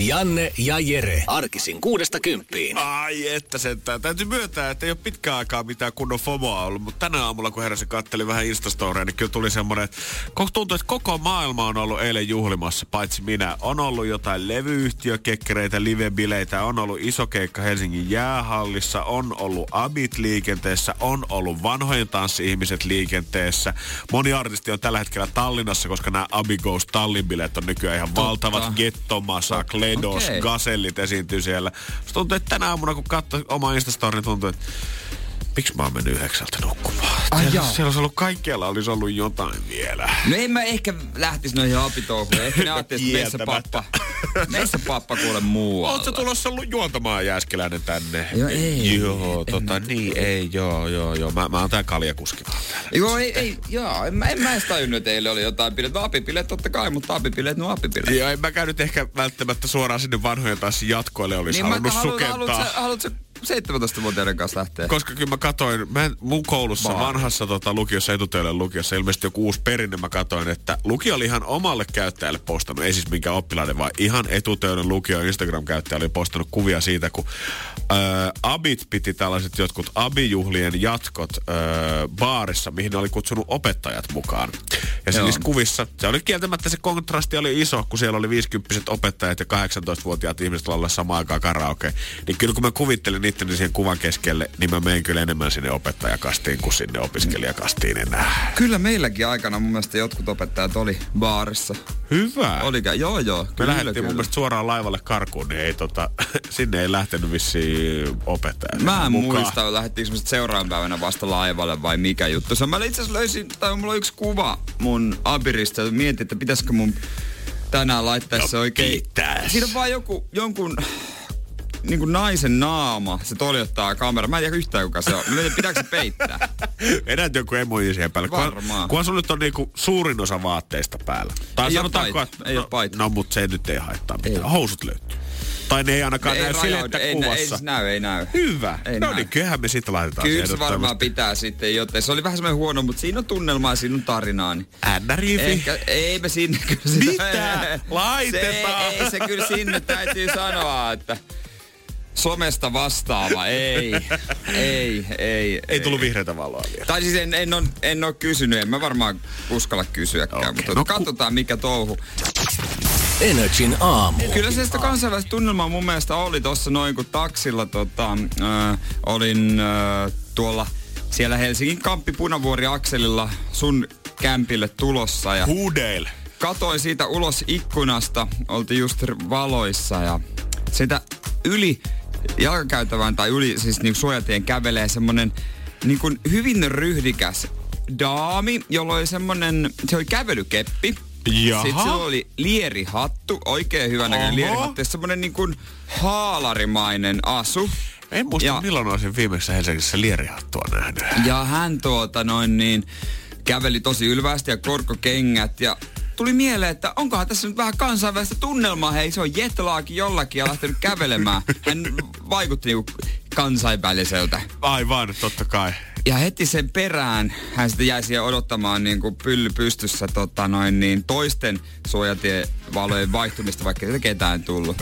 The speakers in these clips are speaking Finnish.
Janne ja Jere. Arkisin kuudesta kymppiin. Ai että sentään. Täytyy myöntää, että ei ole pitkään aikaa mitään kunnon FOMOa ollut, mutta tänä aamulla kun heräsin kattelin vähän Instastoria, niin kyllä tuli semmoinen, että tuntuu, että koko maailma on ollut eilen juhlimassa, paitsi minä. On ollut jotain levyyhtiökekkereitä, livebileitä, on ollut iso keikka Helsingin jäähallissa, on ollut Abit liikenteessä, on ollut vanhojen tanssi-ihmiset liikenteessä. Moni artisti on tällä hetkellä Tallinnassa, koska nämä Abigos Tallin-bileet on nykyään ihan valtavat. Gettomasa, Kledos, okay. Gasellit esiintyy siellä. Tuntuu, että tänä aamuna kun katsoi oma Instastorin, tuntuu, että miksi mä oon mennyt yhdeksältä nukkumaan? Ai siellä, siellä olisi ollut, kaikkialla olisi ollut jotain vielä. No en mä ehkä lähtisi noihin apitouhuihin. Ehkä ne ajattelisi, että meissä pappa. Meissä pappa kuule muualla. Oletko tulossa ollut juontamaan Jääskeläinen tänne? Joo, ei. Joo, tota, en, niin, ei, joo, joo, joo. Mä, mä oon tää kaljakuski vaan täällä. Joo, ei, ei, joo. En mä, en mä edes tajunnut, että teille oli jotain bileet. No apipileet totta kai, mutta apipileet, no apipileet. Joo, en mä käynyt ehkä välttämättä suoraan sinne vanhojen taas jatkoille olisi niin halunnut haluat, sukentaa. Haluatko, haluatko 17-vuotiaiden kanssa lähtee. Koska kyllä mä katoin, mä mun koulussa, Vaan. vanhassa tota, lukiossa, etutöille lukiossa, ilmeisesti joku uusi perinne, mä katoin, että lukio oli ihan omalle käyttäjälle postannut, ei siis minkä oppilaiden, vaan ihan etutöiden lukio Instagram-käyttäjä oli postannut kuvia siitä, kun ää, Abit piti tällaiset jotkut Abijuhlien jatkot ää, baarissa, mihin ne oli kutsunut opettajat mukaan. Ja se kuvissa, se oli kieltämättä se kontrasti oli iso, kun siellä oli 50 opettajat ja 18-vuotiaat ihmiset olla samaan aikaan karaoke. Niin kyllä kun mä kuvittelin itteni siihen kuvan keskelle, niin mä menen kyllä enemmän sinne opettajakastiin kuin sinne opiskelijakastiin enää. Kyllä meilläkin aikana mun mielestä jotkut opettajat oli baarissa. Hyvä. Olikä, joo joo. Me lähdettiin mun mielestä suoraan laivalle karkuun, niin ei tota, sinne ei lähtenyt vissiin opettajat. Mä en mukaan. muista, lähdettiinkö me seuraavan päivänä vasta laivalle vai mikä juttu. Se mä itse asiassa löysin, tai mulla on yksi kuva mun abirista, ja mietin, että pitäisikö mun tänään laittaa no, se oikein. Pitäis. Siinä on vaan joku, jonkun niin kuin naisen naama, se toljottaa kamera. Mä en tiedä yhtään kuka se on. Mä pitääkö se peittää? Vedät joku emoji siihen päälle. Varmaan. Kunhan sun nyt on niinku suurin osa vaatteista päällä. Tai ei sanotaanko, ole että... Ei no, ole paita. No, mutta se nyt ei haittaa mitään. Ei. Housut löytyy. Tai ne ei ainakaan ei näy sille, että ei, kuvassa. Ei, ei siis näy, ei näy. Hyvä. Ei no näy. niin, kyllähän me sitten laitetaan Kyllä se varmaan pitää sitten, joten se oli vähän semmoinen huono, mutta siinä on tunnelmaa ja siinä on tarinaa. Niin. Ehkä, ei me sinne kyllä sitä. Mitä? Laitetaan. Se, ei se kyllä sinne täytyy sanoa, että somesta vastaava, ei, ei, ei. Ei tullut vihreätä valoa vielä. Tai siis en, en, ole, en ole kysynyt, en mä varmaan uskalla kysyäkään, okay. mutta no, katsotaan mikä touhu. Energin aamu. Kyllä se sitä kansainvälistä tunnelmaa mun mielestä oli tuossa noin, kun taksilla tota, äh, olin äh, tuolla siellä Helsingin Kamppi Punavuori akselilla sun kämpille tulossa. Ja Hudeil. Katoin siitä ulos ikkunasta, oltiin just valoissa ja sitä yli jalkakäytävään tai yli siis niin suojatien kävelee semmonen niin kuin hyvin ryhdikäs daami, jolla oli semmonen, se oli kävelykeppi. Jaha. Sitten sillä oli lierihattu, oikein hyvä näköinen lierihattu. Ja semmonen niin kuin haalarimainen asu. En muista ja, milloin olisin viimeisessä Helsingissä lierihattua nähnyt. Ja hän tuota noin niin käveli tosi ylvästi ja korkokengät ja tuli mieleen, että onkohan tässä nyt vähän kansainvälistä tunnelmaa. Hei, se on jetlaakin jollakin ja lähtenyt kävelemään. Hän vaikutti niinku kansainväliseltä. Aivan, totta kai. Ja heti sen perään hän sitten jäi siihen odottamaan niin kuin pylly pystyssä tota noin, niin toisten suojatievalojen vaihtumista, vaikka ei ketään tullut.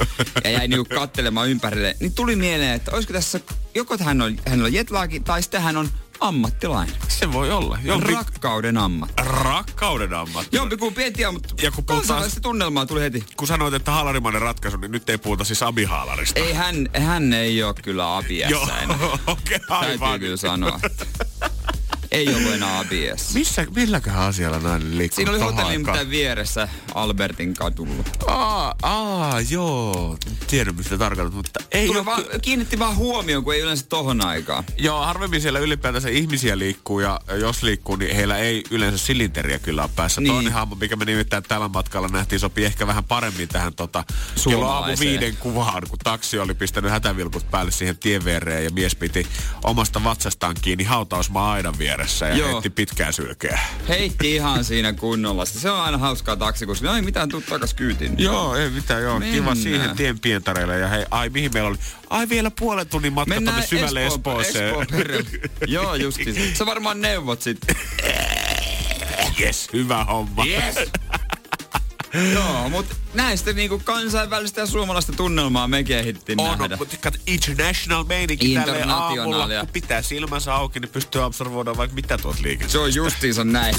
Ja jäi niin kattelemaan ympärille. Niin tuli mieleen, että olisiko tässä, joko hän on, hän on jetlaaki tai sitten hän on ammattilainen. Se voi olla. Jompi... Rakkauden ammatti. Rakkauden ammatti. Jompi kuin tiedä, mutta ja kun kansainvälistä tunnelmaa tuli heti. Kun sanoit, että haalarimainen ratkaisu, niin nyt ei puhuta siis abihaalarista. Ei, hän, hän ei ole kyllä abiässä Joo, okei, okay, Täytyy kyllä sanoa. Ei ollut enää ABS. Missä, milläköhän asialla nainen liikkuu Siinä oli hotellin mitä vieressä Albertin kadulla. Aa, aa, joo. Tiedän, mistä tarkoitat, mutta ei Tuli oo vaan, kiinnitti vaan huomioon, kun ei yleensä tohon aikaan. Joo, harvemmin siellä ylipäätänsä ihmisiä liikkuu ja jos liikkuu, niin heillä ei yleensä silinteriä kyllä ole päässä. Niin. Toinen hahmo, mikä me nimittäin tällä matkalla nähtiin, sopii ehkä vähän paremmin tähän tota, kello aamu viiden kuvaan, kun taksi oli pistänyt hätävilkut päälle siihen tien viereen ja mies piti omasta vatsastaan kiinni hautausmaa aidan vieressä ja Joo. heitti pitkää sylkeä. Heitti ihan siinä kunnolla. sitä. Se on aina hauskaa taksikuski. No ei mitään, tuu takas kyytiin. Joo, ei mitään, joo. Kiva Mennään. siihen tien pientareille. Ja hei, ai mihin meillä oli? Ai vielä puolen tunnin matka tonne syvälle Espooseen. Espoo. Joo, justi. Sä varmaan neuvot sitten. Yes, hyvä homma. Yes. Joo, mutta näistä niinku kansainvälistä ja suomalaista tunnelmaa mekin ehdittiin On, nähdä. mutta kat international meininki tälle aamulla. Kun pitää silmänsä auki, niin pystyy absorboida vaikka mitä tuolta liikenteestä. Se on justiinsa näin.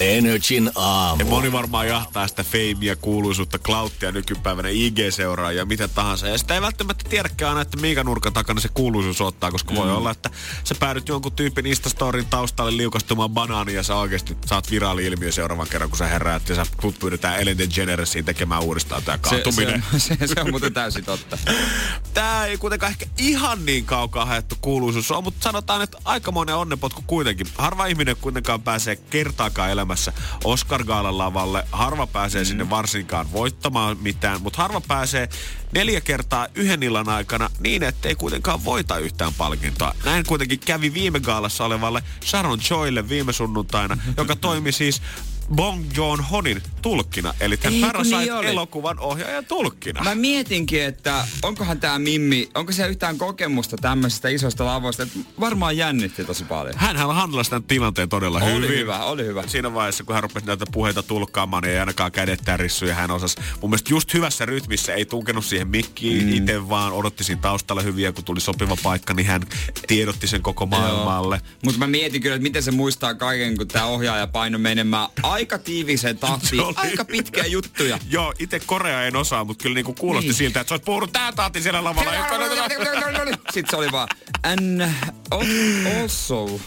Energin aamu. Ja moni varmaan jahtaa sitä feimiä, kuuluisuutta, klauttia nykypäivänä IG-seuraajia, mitä tahansa. Ja sitä ei välttämättä tiedäkään aina, että minkä nurkan takana se kuuluisuus ottaa, koska mm. voi olla, että sä päädyt jonkun tyypin Instastorin taustalle liukastumaan banaani ja sä oikeasti saat viraali-ilmiö seuraavan kerran, kun sä heräät ja sä sut pyydetään Ellen DeGeneresiin tekemään uudestaan tää Se, se, kaatuminen. on, se, se, on muuten täysin totta. Tää ei kuitenkaan ehkä ihan niin kaukaa haettu kuuluisuus on, mutta sanotaan, että aikamoinen onnepotku kuitenkin. Harva ihminen kuitenkaan pääsee kertaakaan elämässä Oscar Gaalan lavalle. Harva pääsee mm. sinne varsinkaan voittamaan mitään, mutta harva pääsee neljä kertaa yhden illan aikana niin, ettei kuitenkaan voita yhtään palkintoa. Näin kuitenkin kävi viime gaalassa olevalle Sharon Choille viime sunnuntaina, joka toimi siis Bong Joon-honin tulkkina, eli tämän Ei, kun Parasite niin oli. elokuvan ohjaajan tulkkina. Mä mietinkin, että onkohan tää Mimmi, onko siellä yhtään kokemusta tämmöisistä isoista lavoista, että varmaan jännitti tosi paljon. Hänhän handlasi tämän tilanteen todella Oli hyvin. hyvä, oli hyvä. Siinä vaiheessa, kun hän rupesi näitä puheita tulkkaamaan, niin ei ainakaan kädet tärissyt. Ja hän osasi mun mielestä just hyvässä rytmissä, ei tunkenut siihen mikkiin mm. itse, vaan odotti siinä taustalla hyviä. Kun tuli sopiva paikka, niin hän tiedotti sen koko maailmalle. Mutta mä mietin kyllä, että miten se muistaa kaiken, kun tää ohjaaja paino menemään aika tiiviseen tahtiin, aika pitkiä juttuja. Joo, itse Korea en osaa, mutta kyllä niinku kuulosti Niin. siltä, että sä oot puhunut tää tahti siellä lavalla. Sitten se oli vaan, and also,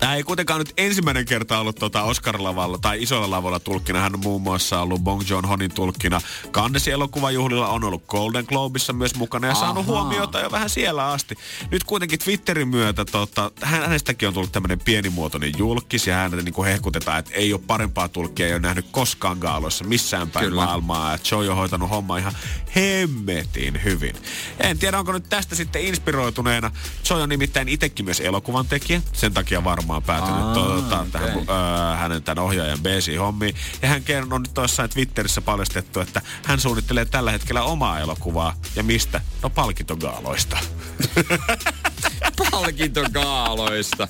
Tämä ei kuitenkaan nyt ensimmäinen kerta ollut tota Oscar-lavalla tai isolla lavalla tulkkina. Hän on muun muassa ollut Bong Joon-honin tulkkina. Cannesin elokuvajuhlilla on ollut Golden Globeissa myös mukana ja saanut Ahaa. huomiota jo vähän siellä asti. Nyt kuitenkin Twitterin myötä tota, hän- hänestäkin on tullut tämmöinen pienimuotoinen julkis ja häntä niin hehkutetaan, että ei ole parempaa tulkkia, ei ole nähnyt koskaan gaaloissa missään päin Kyllä. maailmaa. Että Joe on hoitanut homma ihan hemmetin hyvin. En tiedä, onko nyt tästä sitten inspiroituneena. Joe on nimittäin itsekin myös elokuvan tekijä. Sen takia varmaan päätynyt Aa, tuota, tähän okei. öö, hänen tämän ohjaajan BC-hommiin. Ja hän on nyt jossain Twitterissä paljastettu, että hän suunnittelee tällä hetkellä omaa elokuvaa. Ja mistä? No palkintogaaloista. palkintogaaloista.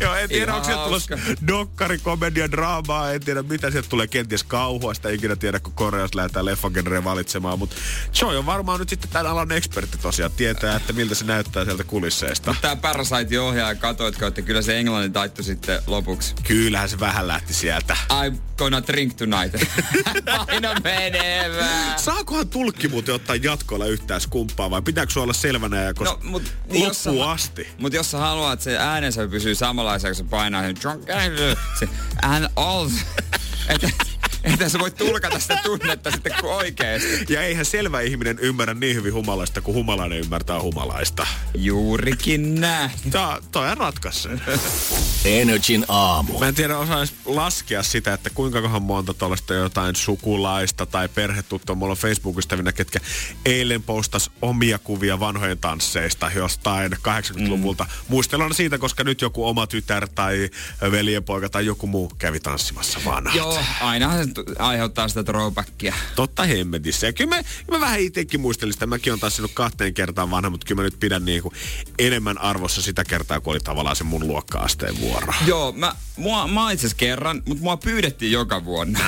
Joo, en tiedä, Ihan onko sieltä tulossa dokkari, komedia, draamaa, en tiedä mitä sieltä tulee, kenties kauhua, sitä ikinä tiedä, kun Koreassa lähdetään leffagenreen valitsemaan, mutta Choi on varmaan nyt sitten tämän alan ekspertti tosiaan, tietää, että miltä se näyttää sieltä kulisseista. Tää Parasite ohjaaja katoitko, että kyllä se englannin taittu sitten lopuksi. Kyllähän se vähän lähti sieltä. I'm gonna drink tonight. Aina menevää. Saakohan tulkki muuten ottaa jatkoilla yhtään skumppaa vai pitääkö olla selvänä ja No, mut loppuun jos sä- asti? Mutta jos sä haluat, että se äänensä pysyy samanlaisena, kun se painaa sen se all, että, että sä voit tulkata sitä tunnetta sitten kuin oikeesti. Ja eihän selvä ihminen ymmärrä niin hyvin humalaista kuin humalainen ymmärtää humalaista. Juurikin näin. Tää, toi on ratkaisi sen. Energin aamu. Mä en tiedä osais laskea sitä, että kuinka kohan monta tuollaista jotain sukulaista tai perhetuttua. Mulla on Facebook-ystävinä, ketkä eilen postas omia kuvia vanhojen tansseista jostain 80-luvulta. Mm. Muistellaan siitä, koska nyt joku oma tytär tai veljenpoika tai joku muu kävi tanssimassa vanhat. Joo, ainahan aiheuttaa sitä throwbackia. Totta hemmetissä. Ja kyllä mä, mä vähän itsekin muistelin sitä. Mäkin on tanssinut kahteen kertaan vanha, mutta kyllä mä nyt pidän niinku enemmän arvossa sitä kertaa, kun oli tavallaan se mun luokka-asteen vuoro. Joo, mä, mua, mä itse asiassa kerran, mutta mua pyydettiin joka vuonna.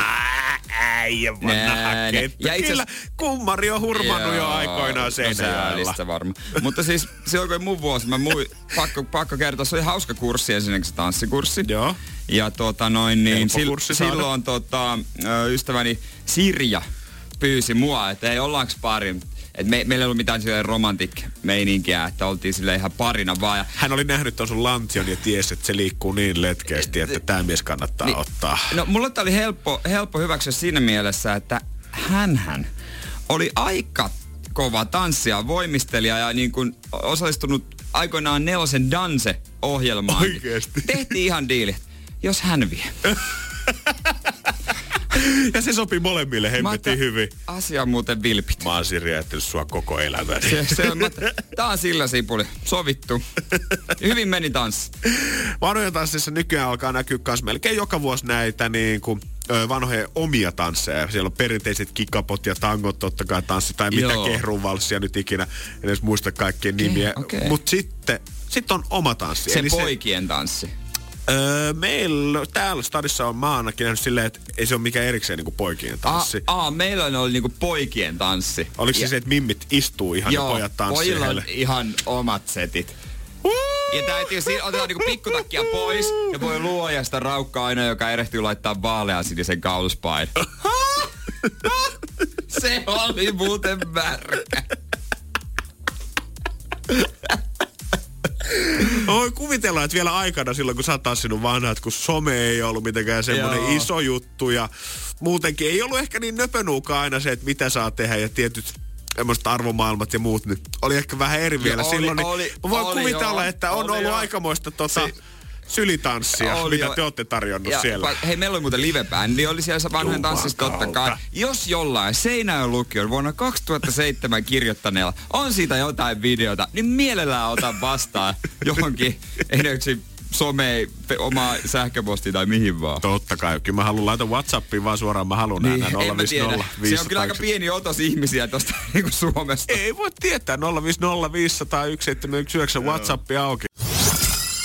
Äijä vanha Nää, ne- kettu. ja itse Kyllä, kummari on hurmannut jo Joo, aikoinaan no Seinäjoella. säälistä varmaan. Mutta siis silloin kun mun vuosi, mä mui, pakko, pakko kertoa, se oli hauska kurssi ensinnäkin se tanssikurssi. Joo. Ja tota noin, niin Helppo sil, silloin tota, ystäväni Sirja pyysi mua, että ei ollaanko pari. Et me, meillä ei ollut mitään silleen romantik meininkiä, että oltiin sille ihan parina vaan. Ja Hän oli nähnyt ton sun lantion ja tiesi, että se liikkuu niin letkeästi, että tämä mies kannattaa Niin. ottaa. No mulle tää oli helppo, helppo hyväksyä siinä mielessä, että hänhän oli aika kova tanssija, voimistelija ja niin kuin osallistunut aikoinaan Nelosen Danse-ohjelmaan. Oikeesti? Tehtiin ihan diili. Jos hän vie. Ja se sopii molemmille hemmetin hyvin. Asia on muuten vilpit. Mä oon sirjäyttänyt sua koko elämäni. Se, se on, mä- tää on sillä sipuli. Sovittu. Hyvin meni tanssi. Vanhojen tanssissa nykyään alkaa näkyä myös melkein joka vuosi näitä niin kuin, ö, vanhojen omia tansseja. Siellä on perinteiset kikapot ja tangot totta kai tanssi tai mitä kehruvalssia nyt ikinä. En edes muista kaikkien nimiä. okei. Mutta sitten sit on oma tanssi. Se Eli poikien tanssi. Öö, meillä täällä stadissa on mä ainakin nähnyt silleen, että ei se ole mikään erikseen niinku poikien tanssi. Aa, meillä on ollut niinku poikien tanssi. Oliko se Ja- se, että mimmit istuu ihan ja pojat tanssii pojilla on ihan omat setit. Ja täytyy siinä otetaan niinku pikkutakkia pois ja voi luoja sitä raukkaa aina, joka erehtyy laittaa vaalean sinisen kauluspain. Se oli muuten märkä. Oi kuvitellaan, että vielä aikana silloin, kun sä oot tanssinut vanhat, kun some ei ollut mitenkään semmoinen Joo. iso juttu ja muutenkin ei ollut ehkä niin nöpönuuka aina se, että mitä saa tehdä ja tietyt semmoiset arvomaailmat ja muut, niin oli ehkä vähän eri vielä oli, silloin. Niin oli, mä voin oli, kuvitella, joo, että on oli, ollut joo. aikamoista tota, Se- sylitanssia, Oli mitä jo. te olette tarjonnut Ja siellä. Hei, meillä oli muuten live-bändi, oli siellä vanhojen tanssissa totta kai. Jos jollain Seinäjön lukion vuonna 2007 kirjoittaneella on siitä jotain videota, niin mielellään otan vastaan johonkin energy some, omaa sähköpostia tai mihin vaan. Totta kai. Kyllä mä haluan laita Whatsappiin vaan suoraan. Mä haluan niin, nähdä en mä tiedä. 050 Se on kyllä aika pieni otos ihmisiä tosta niinku Suomesta. Ei voi tietää. 050 500 1719 Whatsapp auki.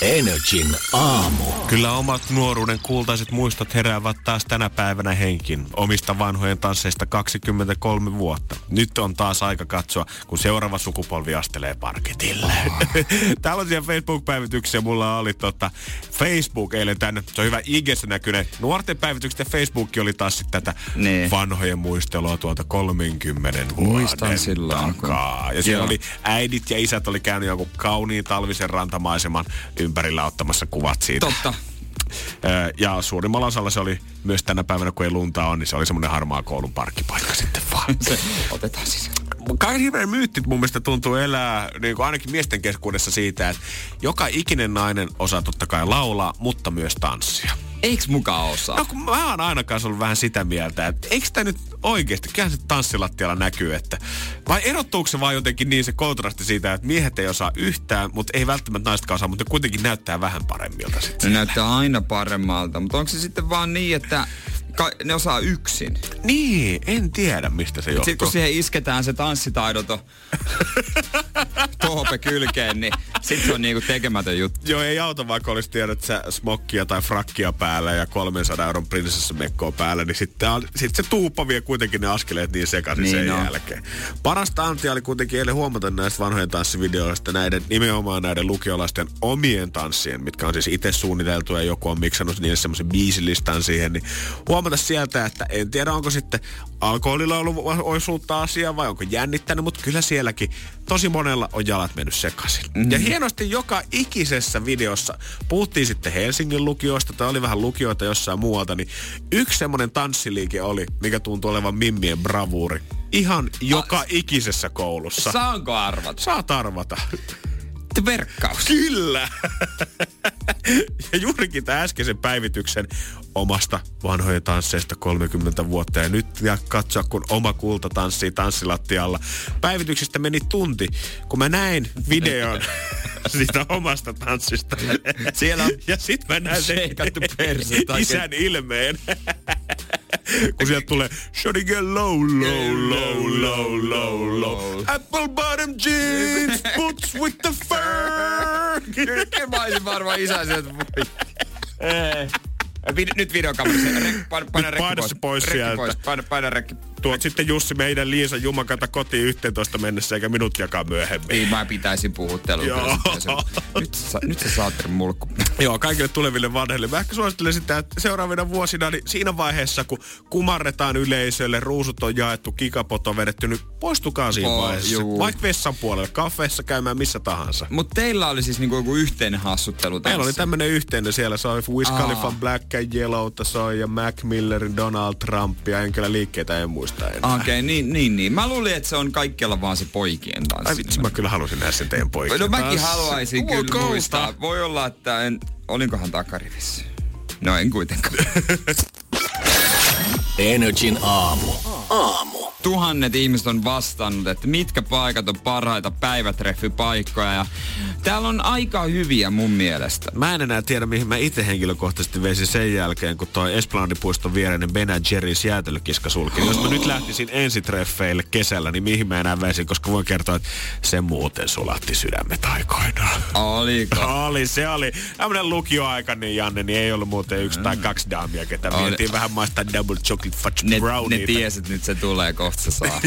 Energin aamu. Kyllä omat nuoruuden kultaiset muistot heräävät taas tänä päivänä henkin. Omista vanhojen tansseista 23 vuotta. Nyt on taas aika katsoa, kun seuraava sukupolvi astelee parketille. Tällaisia Facebook-päivityksiä mulla oli tota, Facebook eilen tänne. Se on hyvä IGssä näkynyt. Nuorten päivitykset ja Facebook oli taas sit tätä Niin. vanhojen muistelua tuolta 30 vuoden Muistan silloin, kun-. Ja siellä Joo. oli äidit ja isät oli käynyt joku kauniin talvisen rantamaiseman ympärillä ottamassa kuvat siitä. Totta. Ja suurimmalla osalla se oli myös tänä päivänä, kun ei lunta on, niin se oli semmoinen harmaa koulun parkkipaikka sitten vaan. Se otetaan siis. Kai hirveän myytti mun mielestä tuntuu elää niin kuin ainakin miesten keskuudessa siitä, että joka ikinen nainen osaa totta kai laulaa, mutta myös tanssia. Eiks mukaan osaa? No kun mä oon aina kanssa ollut vähän sitä mieltä, että eikö tämä nyt oikeasti, kyllähän se tanssilattialla näkyy, että vai erottuuko se vaan jotenkin niin se kontrasti siitä, että miehet ei osaa yhtään, mutta ei välttämättä naisetkaan osaa, mutta kuitenkin näyttää vähän paremmilta sitten. Ne näyttää aina paremmalta, mutta onko se sitten vaan niin, että ka- ne osaa yksin? Niin, en tiedä mistä se Sitten johtuu. kun siihen isketään se tanssitaidoton tohope kylkeen, niin sit se on niinku tekemätön juttu. Joo, ei auta vaikka olisi tiedät sä smokkia tai frakkia päällä ja 300 euron prinsessamekkoa päällä, niin sitten sit se tuuppa vie kuitenkin ne askeleet niin sekaisin Niin sen on. jälkeen. Parasta antia oli kuitenkin eilen huomata näistä vanhojen tanssivideoista näiden nimenomaan näiden lukiolaisten omien tanssien, mitkä on siis itse suunniteltu ja joku on miksannut niille semmoisen biisilistan siihen, niin huomata sieltä, että en tiedä onko sitten alkoholilla ollut osuutta asiaa vai onko jännittänyt, mutta kyllä sielläkin tosi monella on jalat mennyt sekaisin. Mm-hmm. Ja hienosti joka ikisessä videossa, puhuttiin sitten Helsingin lukioista tai oli vähän lukioita jossain muualta, niin yksi semmoinen tanssiliike oli, mikä tuntuu olevan Mimmien bravuuri. Ihan joka ikisessä koulussa. Saanko arvata? Saat arvata. Verkkaus. Kyllä. ja juurikin tämän äskeisen päivityksen omasta vanhojen tansseista 30 vuotta. Ja nyt ja katsoa, kun oma kulta tanssii tanssilattialla. Päivityksestä meni tunti, kun mä näin videon siitä omasta tanssista. Siellä on ja sit mä näin sen isän ilmeen. kun sieltä tulee Shawty get low, low, low, low, low, low. Apple bottom jeans, boots with the fur. Kyllä mä olisin varmaan isä sieltä. Nyt videokamerassa. Paina, rekki pois. rekki. Pois. Paina rekki. Tuot sitten Jussi meidän Liisa Jumakata kotiin 11 mennessä eikä minuuttiakaan myöhemmin. Niin mä pitäisin puhuttelua. Joo. Nyt, sä, nyt sä saat mulkku. Joo, kaikille tuleville vanhille. Mä ehkä suosittelen sitä, että seuraavina vuosina, niin siinä vaiheessa, kun kumarretaan yleisölle, ruusut on jaettu, kikapot on vedetty, niin poistukaa siinä Oh, vaiheessa. juu. Vaikka vessan puolelle, kaffeessa käymään missä tahansa. Mutta teillä oli siis niinku joku yhteinen hassuttelu Meillä oli tässä. tämmönen yhteinen siellä, se oli Wiz. Khalifan Black and Yellow, soi ja Mac Millerin Donald Trump ja en kyllä liikkeitä en muista enää. Okei, okay, niin, niin, niin. Mä luulin, että se on kaikkialla vaan se poikien Ai tanssi. vitsi, mä kyllä halusin nähdä sen teidän poikien No mäkin tanssin. haluaisin Tuo kyllä kautta. muistaa. Voi olla, että en, olinkohan takarivissä. No en kuitenkaan. Energin aamu. Aamu. Tuhannet ihmiset on vastannut, että mitkä paikat on parhaita päivätreffipaikkoja. Ja täällä on aika hyviä mun mielestä. Mä en enää tiedä, mihin mä itse henkilökohtaisesti veisin sen jälkeen, kun toi Esplanadipuiston viereinen Ben Jerry's jäätelökiska sulki. Jos mä nyt lähtisin ensitreffeille kesällä, niin mihin mä enää veisin, koska voin kertoa, että se muuten sulatti sydämet aikoinaan. Oliko? Oli, se oli. Tämmönen lukioaika, niin Janne, niin ei ollut muuten yksi tai kaksi daamia, ketä Oli. vietiin vähän maistaa double chocolate fudge Ne, brownie. ne ties, että nyt se tulee, kohta se saa.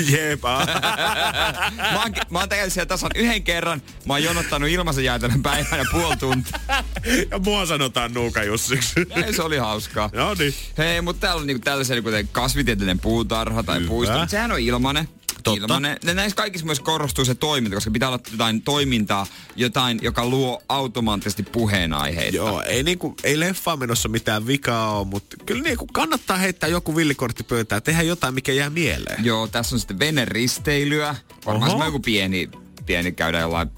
Ah. mä oon, mä oon tehnyt siellä tasan yhden kerran. Mä oon jonottanut ilmaisen jäätelön päivän ja puoli tuntia. ja mua sanotaan Nuuka Jussiksi. Ei, se oli hauskaa. no niin. Hei, mutta täällä on niinku tällaisia kuten kasvitieteellinen puutarha tai Hyvä. puisto. Sehän on ilmanen. Totta. Ilmanen. Ja näissä kaikissa myös korostuu se toiminta, koska pitää olla jotain toimintaa, jotain, joka luo automaattisesti puheenaiheita. Joo, ei, niinku, ei leffaan menossa mitään vikaa ole, mutta kyllä niinku kannattaa heittää joku villikortti pöytään ja tehdä jotain, mikä jää mieleen. Joo, tässä on sitten veneristeilyä. Varmaan joku pieni, pieni käydä jollain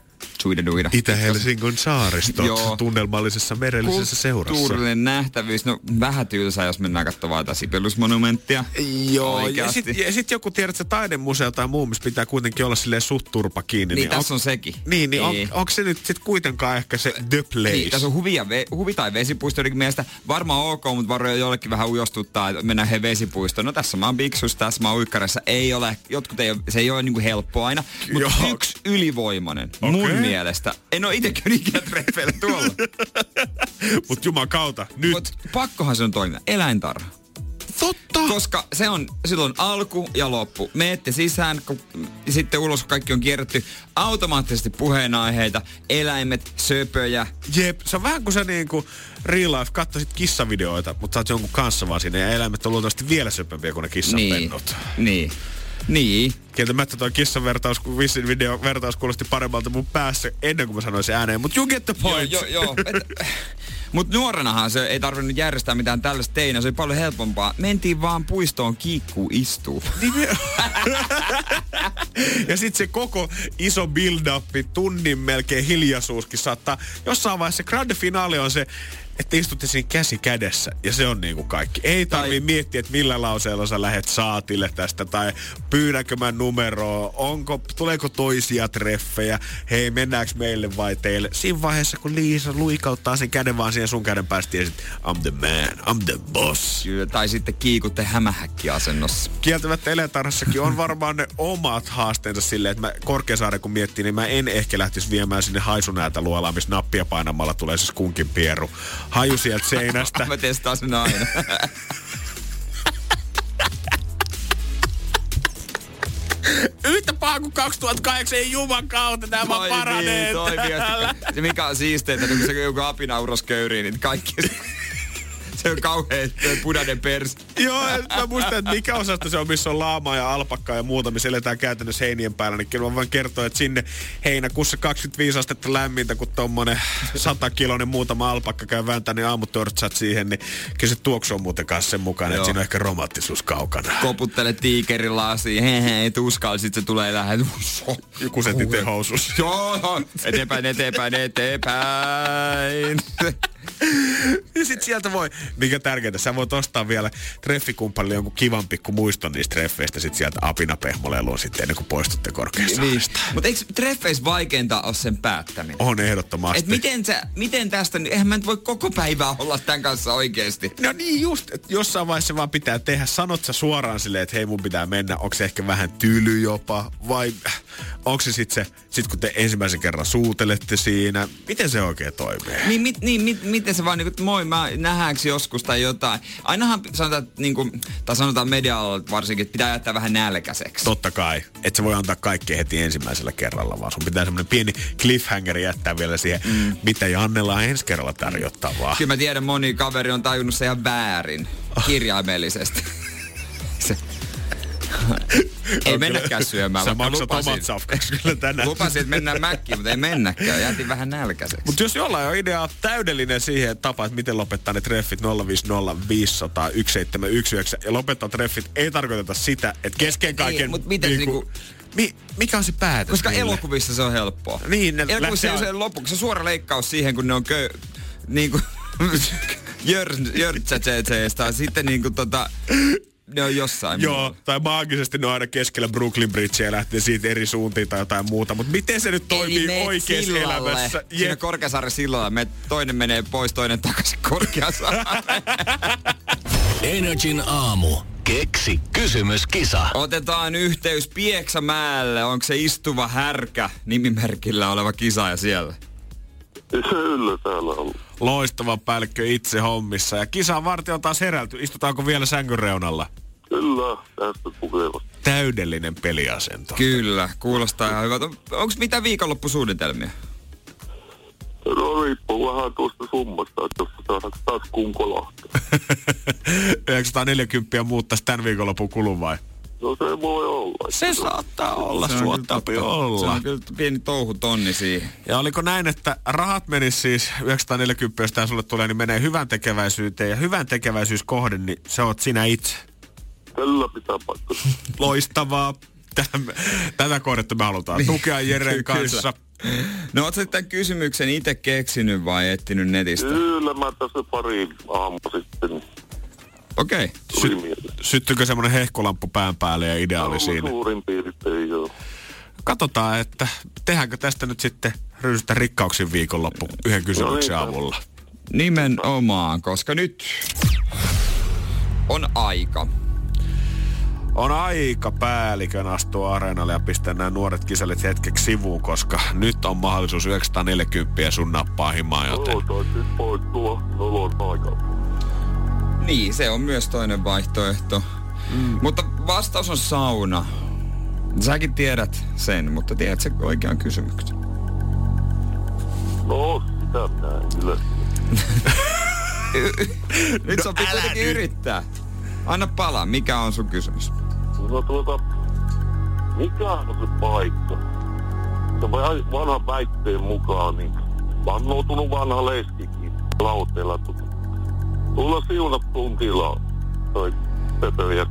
suidaduida. Itä-Helsingin saaristot Joo. tunnelmallisessa merellisessä seurassa. Kulttuurinen nähtävyys. No vähän tylsää, jos mennään katsomaan jotain Sipelusmonumenttia. Joo, ja Oikeasti. sitten sit joku tiedät, se taidemuseo tai muu, missä pitää kuitenkin olla silleen suht turpa kiinni. Niin, tässä on sekin. Niin, niin, Niin. On, onko se nyt sit kuitenkaan ehkä se the place? Niin, tässä on huvi, ja ve, huvi tai vesipuisto mielestä. Varmaan ok, mutta varmaan jollekin vähän ujostuttaa, että mennään he vesipuistoon. No tässä mä oon biksus, tässä mä oon uikkarissa. Ei ole, jotkut ei ole, se ei ole niinku helppo aina. Mutta yksi ylivoimainen, Okei. mun mielestä. En ole itse käynyt ikinä treffeillä tuolla. Mut jumakauta, nyt. mutta pakkohan se on toimia. Eläintarha. Totta. Koska se on silloin alku ja loppu. Meette sisään, kun, sitten ulos, kun kaikki on kierretty. Automaattisesti puheenaiheita, eläimet, söpöjä. Jep, se on vähän kuin sä niinku real life katsoisit kissavideoita, mutta sä oot jonkun kanssa vaan siinä ja eläimet on luultavasti vielä söpömpiä kuin ne kissan Niin, pennut. niin, niin. Kieltämättä toi kissan vertaus, vissin video vertaus kuulosti paremmalta mun päässä ennen kuin mä sanoin sen ääneen, mutta you get the Joo, point. joo, joo. Mutta nuorenahan se ei tarvinnut järjestää mitään tällaista teinä, se oli paljon helpompaa. Mentiin vaan puistoon kiikkuu istuu. ja sitten se koko iso build-up, tunnin melkein hiljaisuuskin saattaa, jossain vaiheessa se grand finale on se, että istutte siinä käsi kädessä ja se on niinku kaikki. Ei tarvii Tai- miettiä, että millä lauseella sä lähet saatille tästä tai pyydänkö mä numeroa, onko, tuleeko toisia treffejä, hei mennäänkö meille vai teille. Siinä vaiheessa kun Liisa luikauttaa sen käden vaan siihen sun käden päästä ja sit I'm the man, I'm the boss. Kyllä, Tai sitten kiikutte hämähäkkiasennossa. kieltämättä eläintarhassakin on varmaan ne omat haasteensa silleen, että mä Korkeasaaren kun miettii, niin mä en ehkä lähtisi viemään sinne haisunäätä luolaan, missä nappia painamalla tulee se skunkin pieru. Haju sieltä seinästä. Mä testaan sen aina. Yhtä paha kuin 2008 ei juman kautta, tämä vaan paranee. toimii. täällä. Se mikä on siisteintä, niin kun se joku apina uros köyriin, niin kaikki... se on kauhean punainen pers. Joo, mä muistan, että mikä osasta se on, missä on laamaa ja alpakkaa ja muuta, missä eletään käytännössä heinien päällä, niin kyllä mä voin kertoa, että sinne heinäkuussa 25 astetta lämmintä, kun tommonen 100 kilonen muutama alpakka käy vääntää, niin aamutörtsät siihen, niin kyllä se tuoksu on muuten kanssa sen mukana, että siinä on ehkä romanttisuus kaukana. Koputtele tiikerin lasiin, he he, ei tuskalla, sit se tulee lähet. Joku tytön housus. Joo, eteenpäin, eteenpäin, eteenpäin. Ja sit sieltä voi, mikä tärkeintä, sä voit ostaa vielä treffikumppanille jonkun kivan pikku muiston niistä treffeistä sit sieltä apinapehmoleluun sitten ennen kuin poistutte niin. korkeasaaresta. Mutta eikö treffeissä vaikeinta ole sen päättäminen? On ehdottomasti. Et miten, sä, miten tästä, eihän mä nyt voi koko päivää olla tämän kanssa oikeesti. No niin just, että jossain vaiheessa vaan pitää tehdä. Sanot sä suoraan silleen, että hei mun pitää mennä. Onko se ehkä vähän tyly jopa? Vai onko se sitten se, sit kun te ensimmäisen kerran suutelette siinä? Miten se oikein toimii? Niin, mit, niin mit, miten se vaan, niin kuin, moi, mä nähdäänkö joskus tai jotain. Ainahan sanotaan, että, niin kuin, tai sanotaan media varsinkin, että pitää jättää vähän nälkäiseksi. Totta kai. Et sä voi antaa kaikki heti ensimmäisellä kerralla, vaan sun pitää semmoinen pieni cliffhanger jättää vielä siihen, mm. mitä Jannella on ensi kerralla tarjottavaa. Kyllä mä tiedän, moni kaveri on tajunnut se ihan väärin, kirjaimellisesti. se, ei mennäkään syömään. Sä maksat omat safkaksi kyllä tänään. Lupasin, että mennään mäkkiin, mutta ei mennäkään. Jätin vähän nälkäiseksi. Mutta jos jollain on idea täydellinen siihen tapa, että miten lopettaa ne treffit 050 500 1719 ja lopettaa treffit ei tarkoiteta sitä, että kesken kaiken... Ei, mutta miten niinku, niinku Mi, mikä on se päätös? Koska niille? elokuvissa se on helppoa. Niin, ne Elokuvissa on se lopuksi. Se suora leikkaus siihen, kun ne on kö... Niin kuin... Jörtsätseestä. Sitten niin kuin tota ne on jossain Joo, muualla. tai maagisesti ne on aina keskellä Brooklyn Bridgeä ja lähtee siitä eri suuntiin tai jotain muuta. Mutta miten se nyt toimii oikeassa elämässä? Siinä Jep. Korkeasaaren sillalla me toinen menee pois, toinen takaisin Korkeasaaren. Energin aamu. Keksi kysymyskisa. Otetaan yhteys Pieksämäelle. Onko se istuva härkä nimimerkillä oleva kisaaja siellä? Kyllä täällä on. Loistava päällikkö itse hommissa. Ja kisan varti on taas herälty. Istutaanko vielä sängyn reunalla? Kyllä, tästä. Täydellinen peliasento. Kyllä, kuulostaa ihan hyvältä. Onko mitä viikonloppusuunnitelmia? No riippuu vähän tuosta summasta, että jos saadaan taas kunkolahtaa. 940 muuttaisi tämän viikonlopun kulun vai? No se voi olla. Se saattaa olla, se suottapi olla. Se on kyllä pieni touhu tonni siihen. Ja oliko näin, että rahat menis siis 940, jos tämä sulle tulee, niin menee hyvän tekeväisyyteen. Ja hyvän tekeväisyyskohde, niin se oot sinä itse. Kyllä pitää paikka. Loistavaa. Tätä, tätä kohdetta me halutaan niin. tukea Jeren kanssa. No ootko tämän kysymyksen itse keksinyt vai etsinyt netistä? Kyllä, mä tässä pari aamu sitten Okei. Okay. Sy- syttyykö semmoinen hehkulamppu pään päälle ja idea oli siinä? Suurin piirtein, joo. Katsotaan, että tehdäänkö tästä nyt sitten ryysystä rikkauksin viikonloppu yhden kysymyksen no niin, avulla. Nimenomaan, koska nyt on aika. On aika päällikön astua areenalle ja pistää nämä nuoret kisalit hetkeksi sivuun, koska nyt on mahdollisuus 940 sun nappaa himaan, joten... Siis. Niin, se on myös toinen vaihtoehto. Mm. Mutta vastaus on sauna. Säkin tiedät sen, mutta tiedät se oikean kysymyksen? No, sitä minä en kyllä. nyt no, sopii kuitenkin nyt. yrittää. Anna palaa, mikä on sun kysymys? No tuota, mikä on se paikka? Se vanhan väitteen mukaan, niin vannoutunut vanha leskikin lauteella Mulla siunattuun tilaa. Toi pöpöjä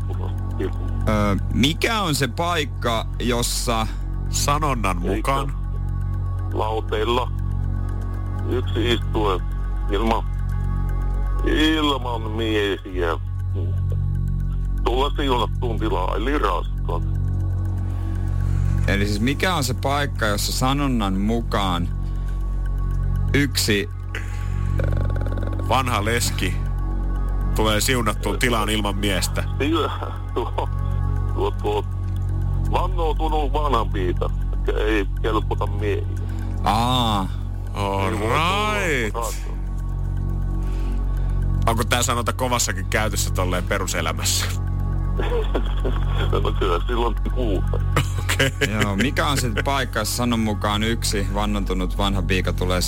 öö, Mikä on se paikka, jossa... Sanonnan mukaan? Lauteilla. Yksi istue ilman, ilman miehiä. Tulla siunattuun tilaa, eli raskaan. Eli siis mikä on se paikka, jossa sanonnan mukaan yksi... Vanha leski tulee siunattuun tilaan ilman miestä. tuo, tuo, tuo vannoutunut vanhan piita, ei kelpota miehiä. Aa. All right. Onko tää sanota kovassakin käytössä tolleen peruselämässä? no kyllä silloin. Okei. Okay. Joo, mikä on se paikka, jos sanon mukaan yksi vannontunut vanha piika tulee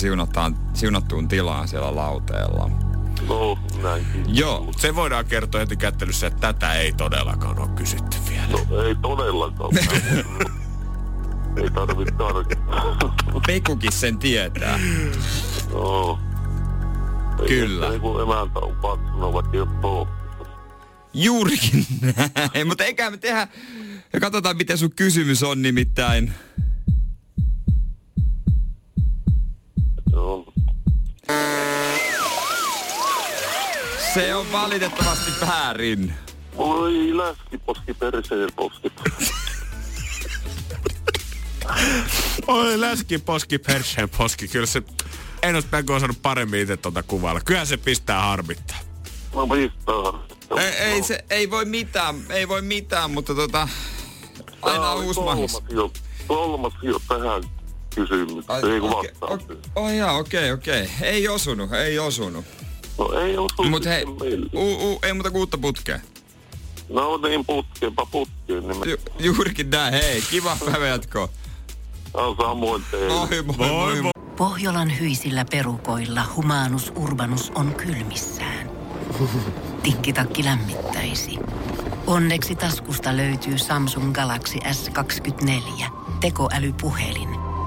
siunattuun tilaan siellä lauteella? No, näinkin. Joo, se voidaan kertoa heti kättelyssä, että tätä ei todellakaan ole kysytty vielä. No, ei todellakaan. ei tarvitse tarkentaa. Pekukin sen tietää. No. Ei Kyllä. Niin kuin emäntä on paksuna, vaikka ei ole Juurikin näin, mutta eikä me tehdä... Ja katsotaan, miten sun kysymys on nimittäin. Se on valitettavasti väärin. Oi läskiposki perseen poski. Oi läskiposki perseen poski. Kyllä se... En olisi melko osannut paremmin itse tuota kuvailla. Kyllä se pistää harmittaa. No pistää. Ei, ei, se, ei voi mitään, ei voi mitään, mutta tota, aina on uusi mahis. Jo, kolmas jo tähän kysymykseen, ei kun okay, okay, oh, oh, okei, okei. Okay. Ei osunut, ei osunut. No ei osu Mut hei, u, u, ei muuta kuin uutta putkea. No niin, putkeenpa putkeen. Niin me... Ju, juurikin näin, hei, kiva päivä jatkoa. No, samoin teille. Moi moi moi. moi. Pohjolan hyisillä perukoilla humanus urbanus on kylmissään. Tikkitakki lämmittäisi. Onneksi taskusta löytyy Samsung Galaxy S24. Tekoälypuhelin.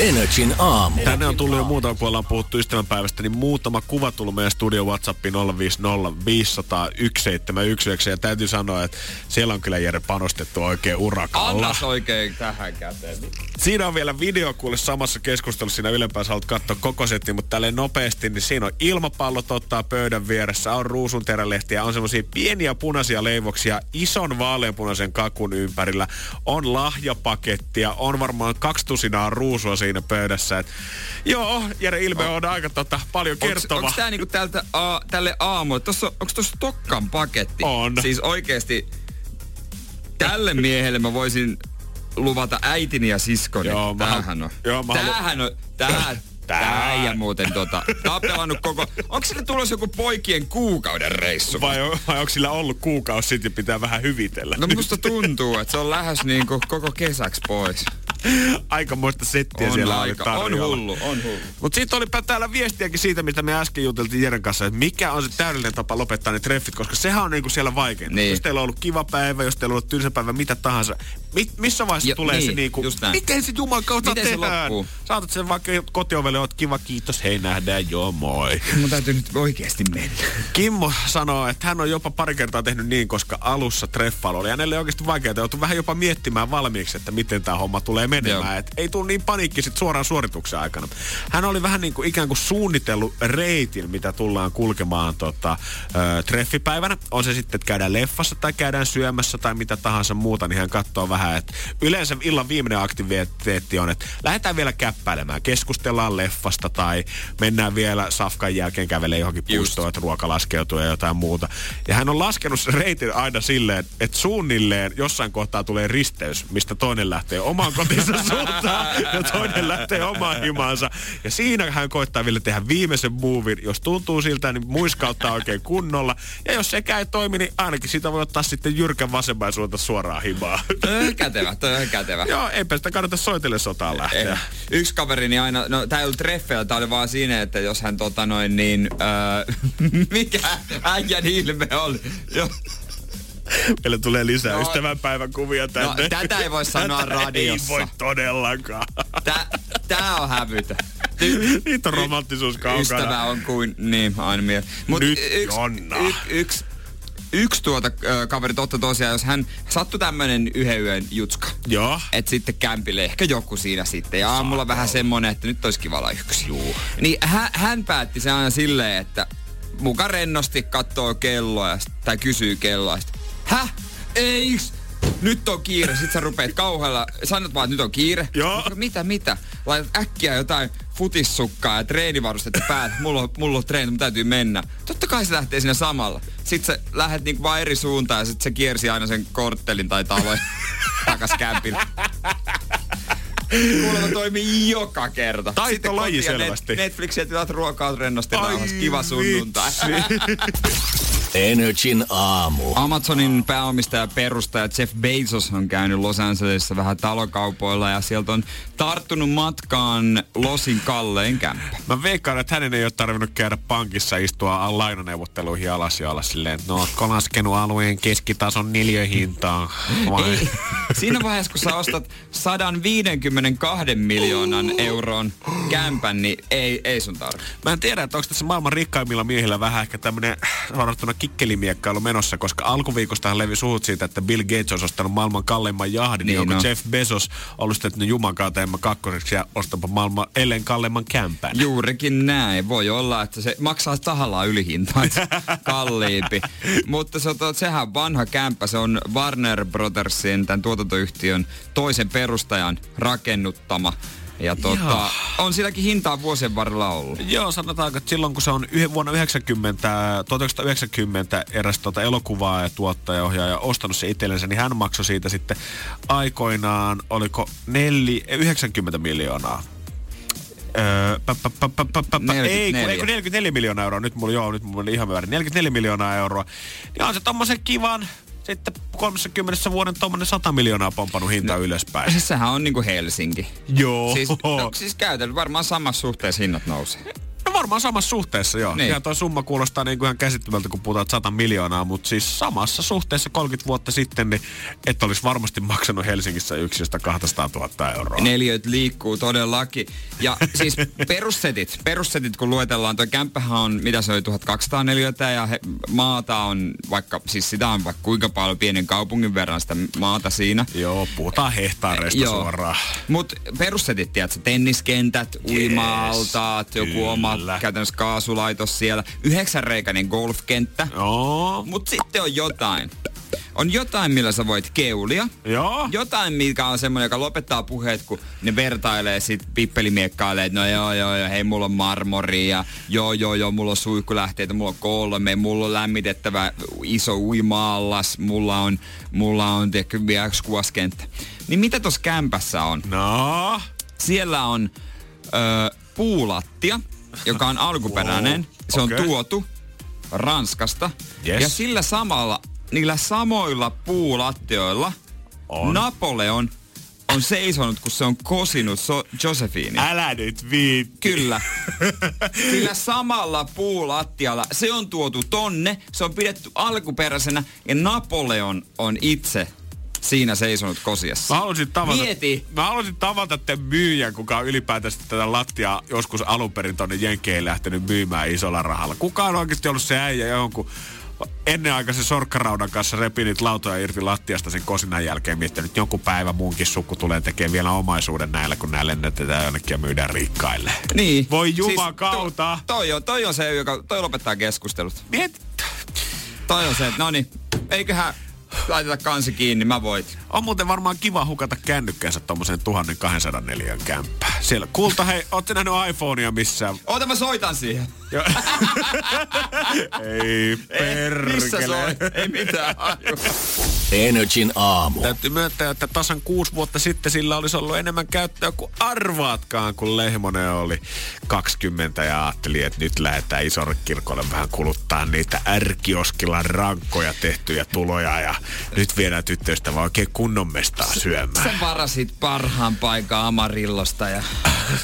Energin aamu. Tänne on tullut jo muutama, kun ollaan puhuttu ystävänpäivästä, niin muutama kuva tullut meidän studio WhatsAppiin 050 500 1719. Ja täytyy sanoa, että siellä on kyllä Jere panostettu oikein urakalla. Annas oikein tähän käteen. Siinä on vielä video kuule samassa keskustelussa siinä ylempää, sä katsoa koko setti, mutta tälleen nopeasti, niin siinä on ilmapallot ottaa pöydän vieressä, on ruusun terälehtiä, on semmoisia pieniä punaisia leivoksia ison vaaleanpunaisen kakun ympärillä, on lahjapakettia, on varmaan kaksi tusinaa ruusua siinä pöydässä. Et, joo, Jere Ilme on aika tota, paljon kertova. Onko tää niinku tältä, a, tälle aamu? Onko tuossa Tokkan paketti? On. Siis oikeesti tälle miehelle mä voisin luvata äitini ja siskoni. Joo, mä Tämähän on. joo, mä halu- Tämähän on. Tää, tää äijä muuten tota. Tää on pelannut koko... Onko sille tulossa joku poikien kuukauden reissu? Vai, on- vai onko sillä ollut kuukausi sitten ja pitää vähän hyvitellä? No musta tuntuu, että se on lähes niinku koko kesäksi pois. aika muista settiä On siellä aika. oli On tarjolla. hullu, on hullu. Mutta sitten olipa täällä viestiäkin siitä, mitä me äsken juteltiin Jeren kanssa, että mikä on se täydellinen tapa lopettaa ne treffit, koska sehän on niinku siellä vaikeinta. Niin. Jos teillä on ollut kiva päivä, jos teillä on ollut tylsä päivä, mitä tahansa. Mi- missä vaiheessa Jo, tulee se niin, niinku, just näin. miten se juman kautta Miten se tehdään? loppuu? Saatat sen vaikka kotiovelle, oot kiva, kiitos, hei nähdään, joo moi. Mun täytyy nyt oikeesti mennä. Kimmo sanoo, että hän on jopa pari kertaa tehnyt niin, koska alussa treffailu oli hänelle oikeasti vaikeaa. Joutui vähän jopa miettimään valmiiksi, että miten tämä homma tulee menemään. Et ei tule niin paniikki sit suoraan suorituksen aikana. Hän oli vähän niin kuin ikään kuin suunnitellut reitin, mitä tullaan kulkemaan tota, ö, treffipäivänä. On se sitten, että käydään leffassa tai käydään syömässä tai mitä tahansa muuta, niin hän katsoo vähän, että yleensä illan viimeinen aktiviteetti on, että lähdetään vielä käppäilemään, keskustellaan leffasta tai mennään vielä safkan jälkeen kävelee johonkin puistoon, että ruoka laskeutuu ja jotain muuta. Ja hän on laskenut sen reitin aina silleen, että suunnilleen jossain kohtaa tulee risteys, mistä toinen lähtee omaan kotinsa suuntaan ja toinen lähtee omaan himaansa. Ja siinä hän koittaa vielä tehdä viimeisen movin. Jos tuntuu siltä, niin muiskauttaa oikein kunnolla. Ja jos sekään ei toimi, niin ainakin sitä voi ottaa sitten jyrkän vasemman suunta suoraan. Toi on kätevä, toi on kätevä. Joo, eipä sitä kannata soitelle sotaan lähteä. Eh, Yksi kaverini aina, no tää ei ollut treffeillä, tää oli vaan siinä, että jos hän tota noin niin, öö, mikä äijän ilme oli. Jo, Meille tulee lisää No. ystävänpäivän kuvia tänne. No, tätä ei voi sanoa Tätä radiossa. Ei voi todellakaan. tää, tää on hävytä. Niitä on romanttisuus kaukana. Ystävä on kuin, niin aina miel. Mut Nyt, yks, Jonna. y, yksi, yksi tuota ö, kaveri totta tosiaan, jos hän sattui tämmönen yhden yön jutska. Joo. Et sitten kämpille ehkä joku siinä sitten. Ja aamulla vähän semmonen, että nyt olisi kiva olla yksin. Juu. Niin hän, hän päätti sen aina silleen, että muka rennosti katsoo kelloa tai kysyy kelloa. sit, Häh? Eiks? Nyt on kiire. Sitten sä rupeat kauhealla. Sanot vaan, että nyt on kiire. Joo. Mitä, mitä? Laitat äkkiä jotain futissukkaa ja treenivarustetta päälle. Mulla on, mulla on treeni, mun täytyy mennä. Totta kai se lähtee siinä samalla. Sitten sä lähdet niinku vaan eri suuntaan ja sitten se kiersi aina sen korttelin tai talon takas kämpille. Kuulemma toimii joka kerta. Kotiin ja selvästi. Net, Netflixiä tilat ruokaa rennosti. Kiva sunnuntai. Energin aamu. Amazonin pääomistaja ja perustaja Jeff Bezos on käynyt Los Angelesissa vähän talokaupoilla ja sieltä on tarttunut matkaan Losin kallein kämppä. Mä veikkaan, että hänen ei ole tarvinnut käydä pankissa istua lainaneuvotteluihin alas ja olla silleen, että no ootko laskenut alueen keskitason niljöhintaa? Vai? Ei. Siinä vaiheessa, kun sä ostat 152 miljoonan euron kämpän, niin ei, ei sun tarvi. Mä en tiedä, että onko tässä maailman rikkaimmilla miehillä vähän ehkä tämmönen suorattuna kikkelimiekkailu menossa, koska alkuviikostahan levi suhut siitä, että Bill Gates olisi ostanut maailman kalleimman jahdin, niin, onko on. Jeff Bezos ollut sitten, Juman kautta kakkoseksi ja ostapa maailman ellen kalleimman kämpän. Juurikin näin. Voi olla, että se maksaa tahallaan ylihintaa, kalliimpi. Mutta se, on- sehän on vanha kämppä. Se on Warner Brothersin, tämän tuotantoyhtiön toisen perustajan rakennuttama. Ja tota, on silläkin hintaa vuosien varrella ollut. Joo, sanotaanko, että silloin kun se on yh- vuonna 90, 1990 eräs tuota elokuvaa ja tuottaja ohjaaja ostanut se itsellensä, niin hän maksoi siitä sitten aikoinaan, oliko neli, 90 miljoonaa. Öö, ei, kun, 44. ei, kun 44 miljoonaa euroa. Nyt mulla, joo, nyt mulla oli ihan väärin. 44 miljoonaa euroa. Niin on se tommosen kivan, sitten 30 vuoden tommonen 100 miljoonaa pompannut hintaa no. ylöspäin. Siis sehän on niinku Helsinki. Joo. Siis, no, siis käytännössä varmaan samassa suhteessa hinnat nousee. No varmaan samassa suhteessa, joo. Niin. Ihan tuo summa kuulostaa niin kuin ihan käsittämältä, kun puhutaan 100 miljoonaa, mutta siis samassa suhteessa 30 vuotta sitten, niin et olisi varmasti maksanut Helsingissä yksiöstä 200 000 euroa. Neliöt liikkuu todellakin. Ja siis perussetit, perussetit kun luetellaan, toi kämppähän on, mitä se oli, 1200 neliötä ja he, maata on vaikka, siis sitä on vaikka kuinka paljon pienen kaupungin verran sitä maata siinä. Joo, puhutaan hehtaareista Joo. suoraan. Mut perussetit, tiedätkö, tenniskentät, uima-altaat, joku oma kyllä. käytännössä kaasulaitos siellä, yhdeksänreikäinen golfkenttä. Joo, Mut sitten on jotain. On jotain, millä sä voit keulia. joo. Jotain, mikä on semmoinen, joka lopettaa puheet, kun ne vertailee sit pippelimiekkaille, että no joo, joo, joo, hei, mulla on marmoria, ja joo, joo, joo, mulla on suihkulähteitä, mulla on kolme, mulla on lämmitettävä iso uima-allas, mulla on, mulla on, tiedätkö, vielä yksi kuvaskenttä. Niin mitä tuossa kämpässä on? No, Siellä on ö, puulattia, joka on alkuperäinen. Se on okei. tuotu Ranskasta. Yes. Ja sillä samalla, niillä samoilla puulattioilla On. Napoleon on seisonut, kun se on kosinut so- Josephine. älä nyt viitti. Kyllä. Sillä samalla puulattialla se on tuotu tonne, se on pidetty alkuperäisenä ja Napoleon on itse siinä seisonut kosiassa. Mä haluaisin tavata, Mieti. mä haluaisin tavata tämän myyjän, kuka on ylipäätänsä tätä lattiaa joskus alun perin tonne Jenkeihin lähtenyt myymään isolla rahalla. Kuka on oikeasti ollut se äijä jonkun ennenaikaisen sorkkaraudan kanssa repi niitä lautoja irti lattiasta sen kosinan jälkeen miettinyt, että joku päivä munkin sukku tulee tekemään vielä omaisuuden näillä, kun nämä lennätetään jonnekin ja myydään rikkaille. Niin. Voi jumakauta. to, toi, on, toi on se, joka toi lopettaa keskustelut. Miet, Toi on se, että no niin, eiköhän laiteta kansi kiinni, mä voit. On muuten varmaan kiva hukata kännykkänsä tommoseen 1204 kämppään. Siellä, kulta, hei, ootte nähnyt iPhonea missään? Oota mä soitan siihen. Ei Missä perkele. soi? Ei mitään. Energin aamu. Täytyy myöntää, että tasan kuusi vuotta sitten sillä olisi ollut enemmän käyttöä kuin arvaatkaan, kun Lehmonen oli 20 ja ajatteli, että nyt lähdetään isolle kirkolle vähän kuluttaa niitä ärkioskilla rankkoja tehtyjä tuloja ja nyt viedään tyttöistä vaan oikein kunnon mestaa syömään. Sä varasit parhaan paikan Amarillosta ja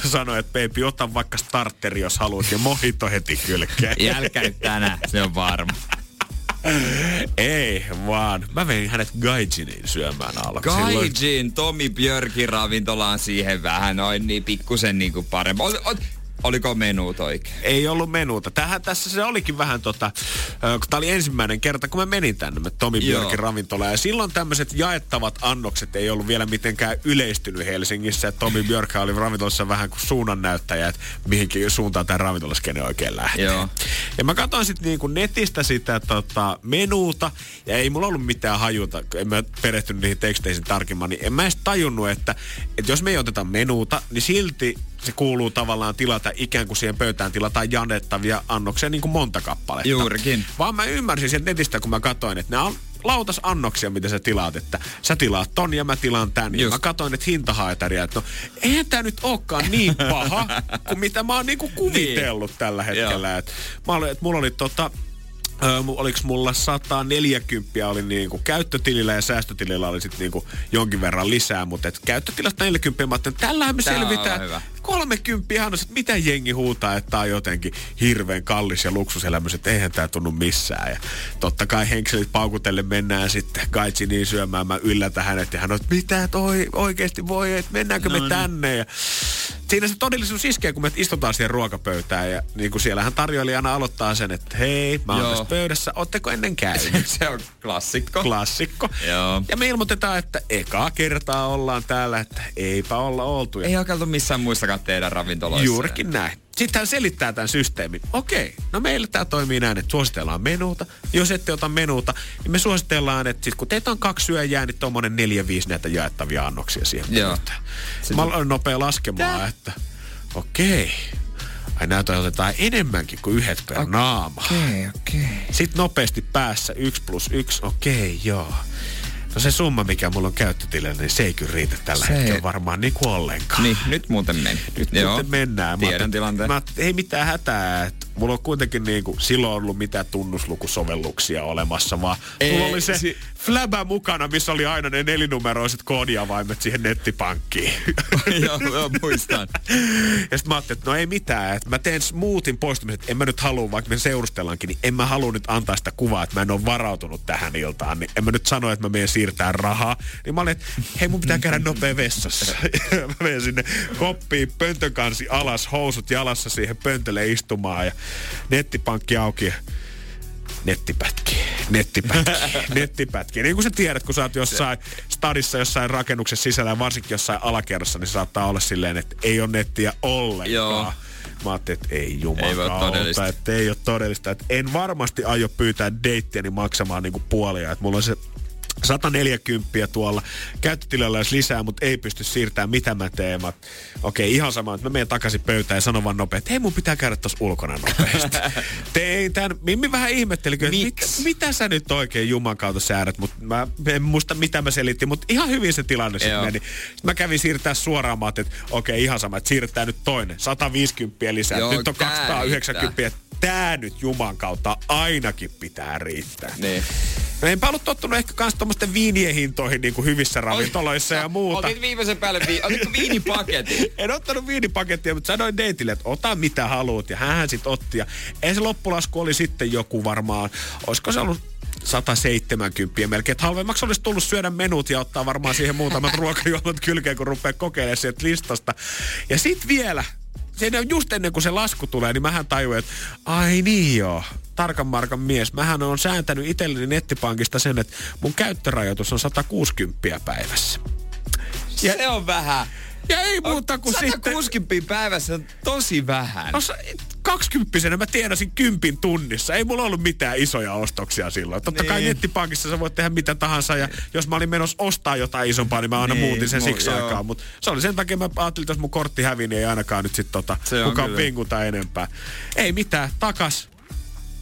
Sanoi, että baby, ota vaikka starteri, jos haluat, ja mojito heti kylkeen. jälkä nyt tänään, se on varma. Ei, vaan mä vein hänet Gaijiniin syömään. Silloin- Gaijin, Tomi Björkin ravintolaan siihen vähän noin niin pikkusen niinku parempi. Ol, ol, oliko menuut oikein? ei ollut menuuta. Tähän tässä se olikin vähän tota, kun tää oli ensimmäinen kerta, kun mä menin tänne me Tomi. Björkin ravintolaan. Ja silloin tämmöiset jaettavat annokset ei ollut vielä mitenkään yleistynyt Helsingissä. Tomi Björk oli ravintolassa vähän kuin suunnannäyttäjä, että mihinkin suuntaan tämä ravintolaskene oikein lähtee. Joo. Ja mä katsoin sitten niinku netistä sitä tota, menuuta, ja ei mulla ollut mitään hajuta, kun en mä perehtynyt niihin teksteihin tarkemmin, niin en mä edes tajunnut, että, että jos me ei oteta menuuta, niin silti se kuuluu tavallaan tilata ikään kuin siihen pöytään tilataan janettavia annoksia niin kuin monta kappaletta. Juurikin. Vaan mä ymmärsin sieltä netistä, kun mä katsoin, että nämä on lautas annoksia, mitä sä tilaat, että sä tilaat ton ja mä tilaan tän. Ja Just. mä katsoin, että hintahaetaria, että no eihän tää nyt olekaan niin paha, kuin mitä mä oon niinku kuvitellut tällä hetkellä. Et mä olin, että mulla oli tota, Öö, oliks mulla 140 oli niinku käyttötilillä ja säästötilillä oli sitten niinku jonkin verran lisää, mutta et käyttötilasta 40 mä ajattelin, tällähän me Tää selvitään. Aivan hyvä. 30 on, että mitä jengi huutaa, että tää on jotenkin hirveän kallis ja luksuselämys, että eihän tää tunnu missään. Ja totta kai henkselit paukutelle mennään sitten Gaijiniin syömään. Mä yllätän hänet ja hän on, että mitä toi oikeasti voi, että mennäänkö No me niin. tänne. Ja siinä se todellisuus iskee, kun me istutaan siihen ruokapöytään ja niin kuin siellähän tarjoilijana aloittaa sen, että hei, mä oon Joo. tässä pöydässä, ootteko ennen käynyt? Se on klassikko. Klassikko. Joo. Ja me ilmoitetaan, että ekaa kertaa ollaan täällä, että eipä olla oltu. Ja Ei ole missään muissakaan teidän ravintoloissa. Juurikin näin. Sitten hän selittää tämän systeemin. Okei, no meillä tämä toimii näin, että suositellaan menuuta. Jos ette ota menuuta, niin me suositellaan, että sit kun teitä on kaksi syöjää, niin tuommoinen neljä, viisi näitä jaettavia annoksia siihen Joo. Mä aloin nopea laskemaan, Tää? että okei. Ai näitä otetaan enemmänkin kuin yhdet per naama. Okei, okei. Sitten nopeasti päässä yksi plus yksi, okei, joo. No se summa, mikä mulla on käyttötilillä, niin se ei kyllä riitä tällä Se ei- hetkellä varmaan niin kuin ollenkaan. Niin, nyt muuten meni. Nyt Joo. muuten mennään. Mä Tiedän ajattelin- tilanteen. Mä, ei mitään hätää, että mulla on kuitenkin niinku, silloin ollut mitään tunnuslukusovelluksia olemassa, vaan Ei, mulla oli se si- Flabä mukana, missä oli aina ne nelinumeroiset koodiavaimet siihen nettipankkiin. joo, joo, muistan. ja sitten mä ajattelin, että no ei mitään, että mä teen smoothin poistumisen, että en mä nyt halua, vaikka me seurustellaankin, niin en mä halua nyt antaa sitä kuvaa, että mä en ole varautunut tähän iltaan, niin en mä nyt sano, että mä menen siirtää rahaa. Niin mä olin, että hei mun pitää käydä nopea vessassa. mä menen sinne koppiin, pöntön kansi alas, housut jalassa siihen pöntölle istumaan ja nettipankki auki. Nettipätki, nettipätki, nettipätki. Niin kuin sä tiedät, kun sä oot jossain stadissa, jossain rakennuksen sisällä ja varsinkin jossain alakerrassa, niin saattaa olla silleen, että ei ole nettiä ollenkaan. Joo. Mä ajattelin, että ei todellista. että ei ole todellista. Että en varmasti aio pyytää deittiäni maksamaan niinku puolia. Että mulla on se 140 tuolla käyttötilalla jos lisää, mutta ei pysty siirtämään mitä mä teen. Mä, okei, ihan sama, että mä menen takaisin pöytään ja sanon vaan nopeasti, että hei mun pitää käydä tuossa ulkona nopeasti. Tein tämän, Mimmi vähän ihmetteli, että mit, mitä sä nyt oikein Juman kautta säädät, mutta mä en muista mitä mä selitin, mutta ihan hyvin se tilanne sitten meni. Sitten mä kävin siirtää suoraan, mä että okei, ihan sama, että siirretään nyt toinen, 150 lisää, Joo, nyt on tää 290, että tää nyt Juman kautta ainakin pitää riittää. Niin. No enpä ollut tottunut ehkä kans tommosten viinien hintoihin niin kuin hyvissä ravintoloissa ja muuta. Otit viimeisen päälle vi- otitko viinipaketin? En ottanut viinipakettia, mutta sanoin deitille, että ota mitä haluat. Ja hän sitten otti. Ja ei se loppulasku oli sitten joku varmaan, olisiko se ollut 170 melkein. Että halvemmaksi olisi tullut syödä menut ja ottaa varmaan siihen muutamat ruokajuomat kylkeen, kun rupeaa kokeilemaan sieltä listasta. Ja sitten vielä, siinä just ennen kuin se lasku tulee, niin mähän tajuin, että ai niin joo, tarkan markan mies. Mähän on sääntänyt itselleni nettipankista sen, että mun käyttörajoitus on 160 päivässä. Ja se on vähän. Ja ei muuta kuin sitten... 160 päivässä on tosi vähän. No, 20 mä tienasin kympin tunnissa. Ei mulla ollut mitään isoja ostoksia silloin. Totta kai Niin. nettipankissa sä voit tehdä mitä tahansa. Ja jos mä olin menossa ostaa jotain isompaa, niin mä aina Niin, muutin sen siksi joo. aikaa. Mutta se oli sen takia, mä ajattelin, että jos mun kortti hävii, niin ei ainakaan nyt sit tota, kukaan kyllä. pinguta enempää. Ei mitään, takas.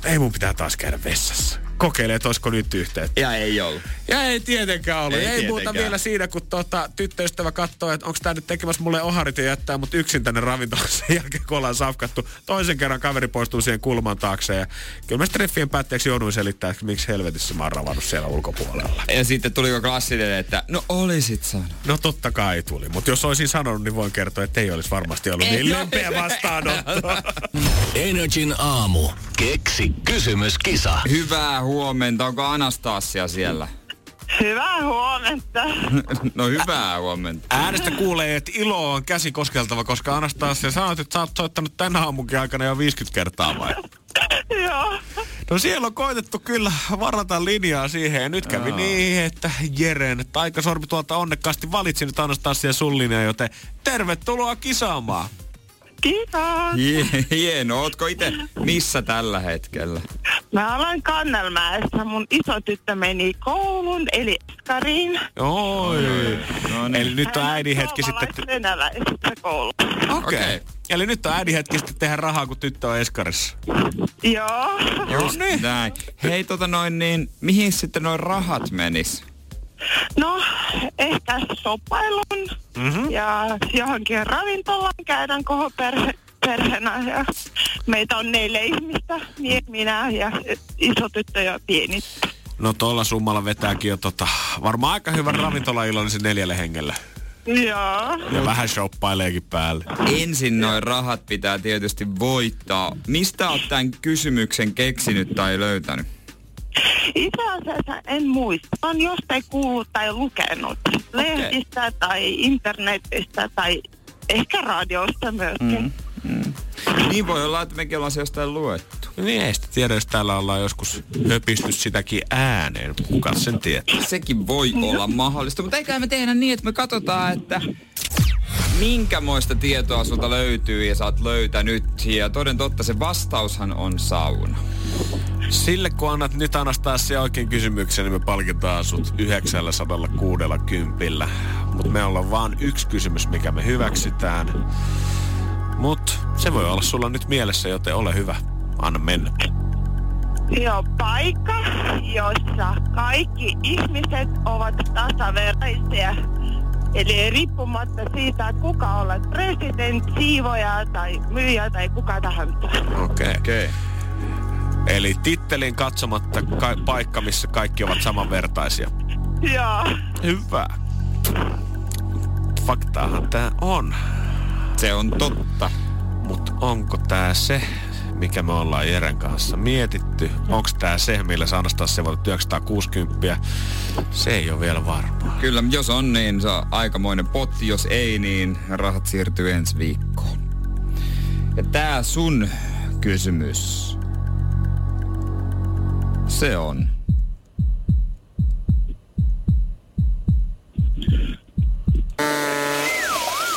Ei mun pitää taas käydä vessassa. Kokeilee, että olisiko nyt yhteyttä. Ja ei ollut. Ja ei tietenkään ollut. Ei Ei, ei muuta tietenkään. vielä siinä, kun tuota, tyttöystävä katsoo, että onko tämä nyt tekemässä mulle oharit ja jättää mut yksin tänne ravintolaan sen jälkeen, kun ollaan safkattu. Toisen kerran kaveri poistuu siihen kulman taakse ja kyllä mä treffien päätteeksi jouduin selittämään, että miksi helvetissä mä oon ravannut siellä ulkopuolella. Ja sitten tuliko klassinen, että no olisit sanonut. No totta kai tuli, mutta jos olisin sanonut, niin voin kertoa, että ei olisi varmasti ollut niin lempeä vastaanotto. Energin aamu. Keksi kysymyskisa. Hyvää huomenta. Onko Anastasia siellä? Hyvää huomenta. No hyvää huomenta. Äänestä kuulee, että ilo on käsi koskeltava, koska Anastasia sanoit, että sä oot soittanut tänä aamunkin aikana jo 50 kertaa vai? Joo. No siellä on koitettu kyllä varata linjaa siihen ja nyt kävi niin, että Jeren taikasormi tuolta onnekkaasti valitsi nyt Anastasia sun linjaa, joten tervetuloa kisaamaan. Kiitos. Hie- Hieno. Ootko itse missä tällä hetkellä? Mä olen Kannelmäessä. Mun iso tyttö meni koulun, eli Eskariin. Oi. No niin. Eli nyt on äidin hetki sitten... venäläisessä koulussa. Okei. Okei. Eli nyt on äidin hetki sitten tehdä rahaa, kun tyttö on Eskarissa. Joo. Just näin. Hei tota noin niin, mihin sitten noin rahat menis? No, ehkä soppailun mm-hmm. ja johonkin ravintolaan käydään koko perhe, perheenä. Ja meitä on neljä ihmistä, mie, minä ja iso tyttö ja pieni. No tuolla summalla vetääkin jo tota, varmaan aika hyvän ravintolaillallisen neljälle hengelle. Joo. Ja vähän shoppaileekin päälle. Ensin noin rahat pitää tietysti voittaa. Mistä oot tämän kysymyksen keksinyt tai löytänyt? Itse asiassa en muista. On jostain kuullut tai lukenut. Lehdistä tai internetistä tai ehkä radiosta myöskin. Mm. Niin voi olla, että mekin ollaan se jostain luettu. Niin ei sitä tiedä, jos täällä ollaan joskus höpisty sitäkin ääneen. Kuka sen tietää? Sekin voi olla mahdollista, mutta eikä me tehdä niin, että me katsotaan, että minkämoista tietoa sulta löytyy ja sä oot löytänyt. Ja toden totta se vastaushan on sauna. Sille kun annat nyt Anastasia oikein kysymyksen, niin me palkitaan sut 960. Mutta me ollaan vaan yksi kysymys, mikä me hyväksytään. Mutta se voi olla sulla nyt mielessä, joten ole hyvä. Anna mennä. Joo, paikka, jossa kaikki ihmiset ovat tasavertaisia. Eli riippumatta siitä, että kuka olet presidentti, siivoja tai myyjä tai kuka tahansa. Okei. Okay. Okei. Eli tittelin katsomatta ka- paikka, missä kaikki ovat samanvertaisia. Joo. Hyvä. Faktaahan tää on. Se on totta. Mutta onko tää se, mikä me ollaan Jeren kanssa mietitty? Onko tää se, millä saa se vuonna 960? Se ei ole vielä varmaa. Kyllä, jos on, niin se on aikamoinen potti. Jos ei, niin rahat siirtyy ensi viikkoon. Ja tää sun kysymys. Se on.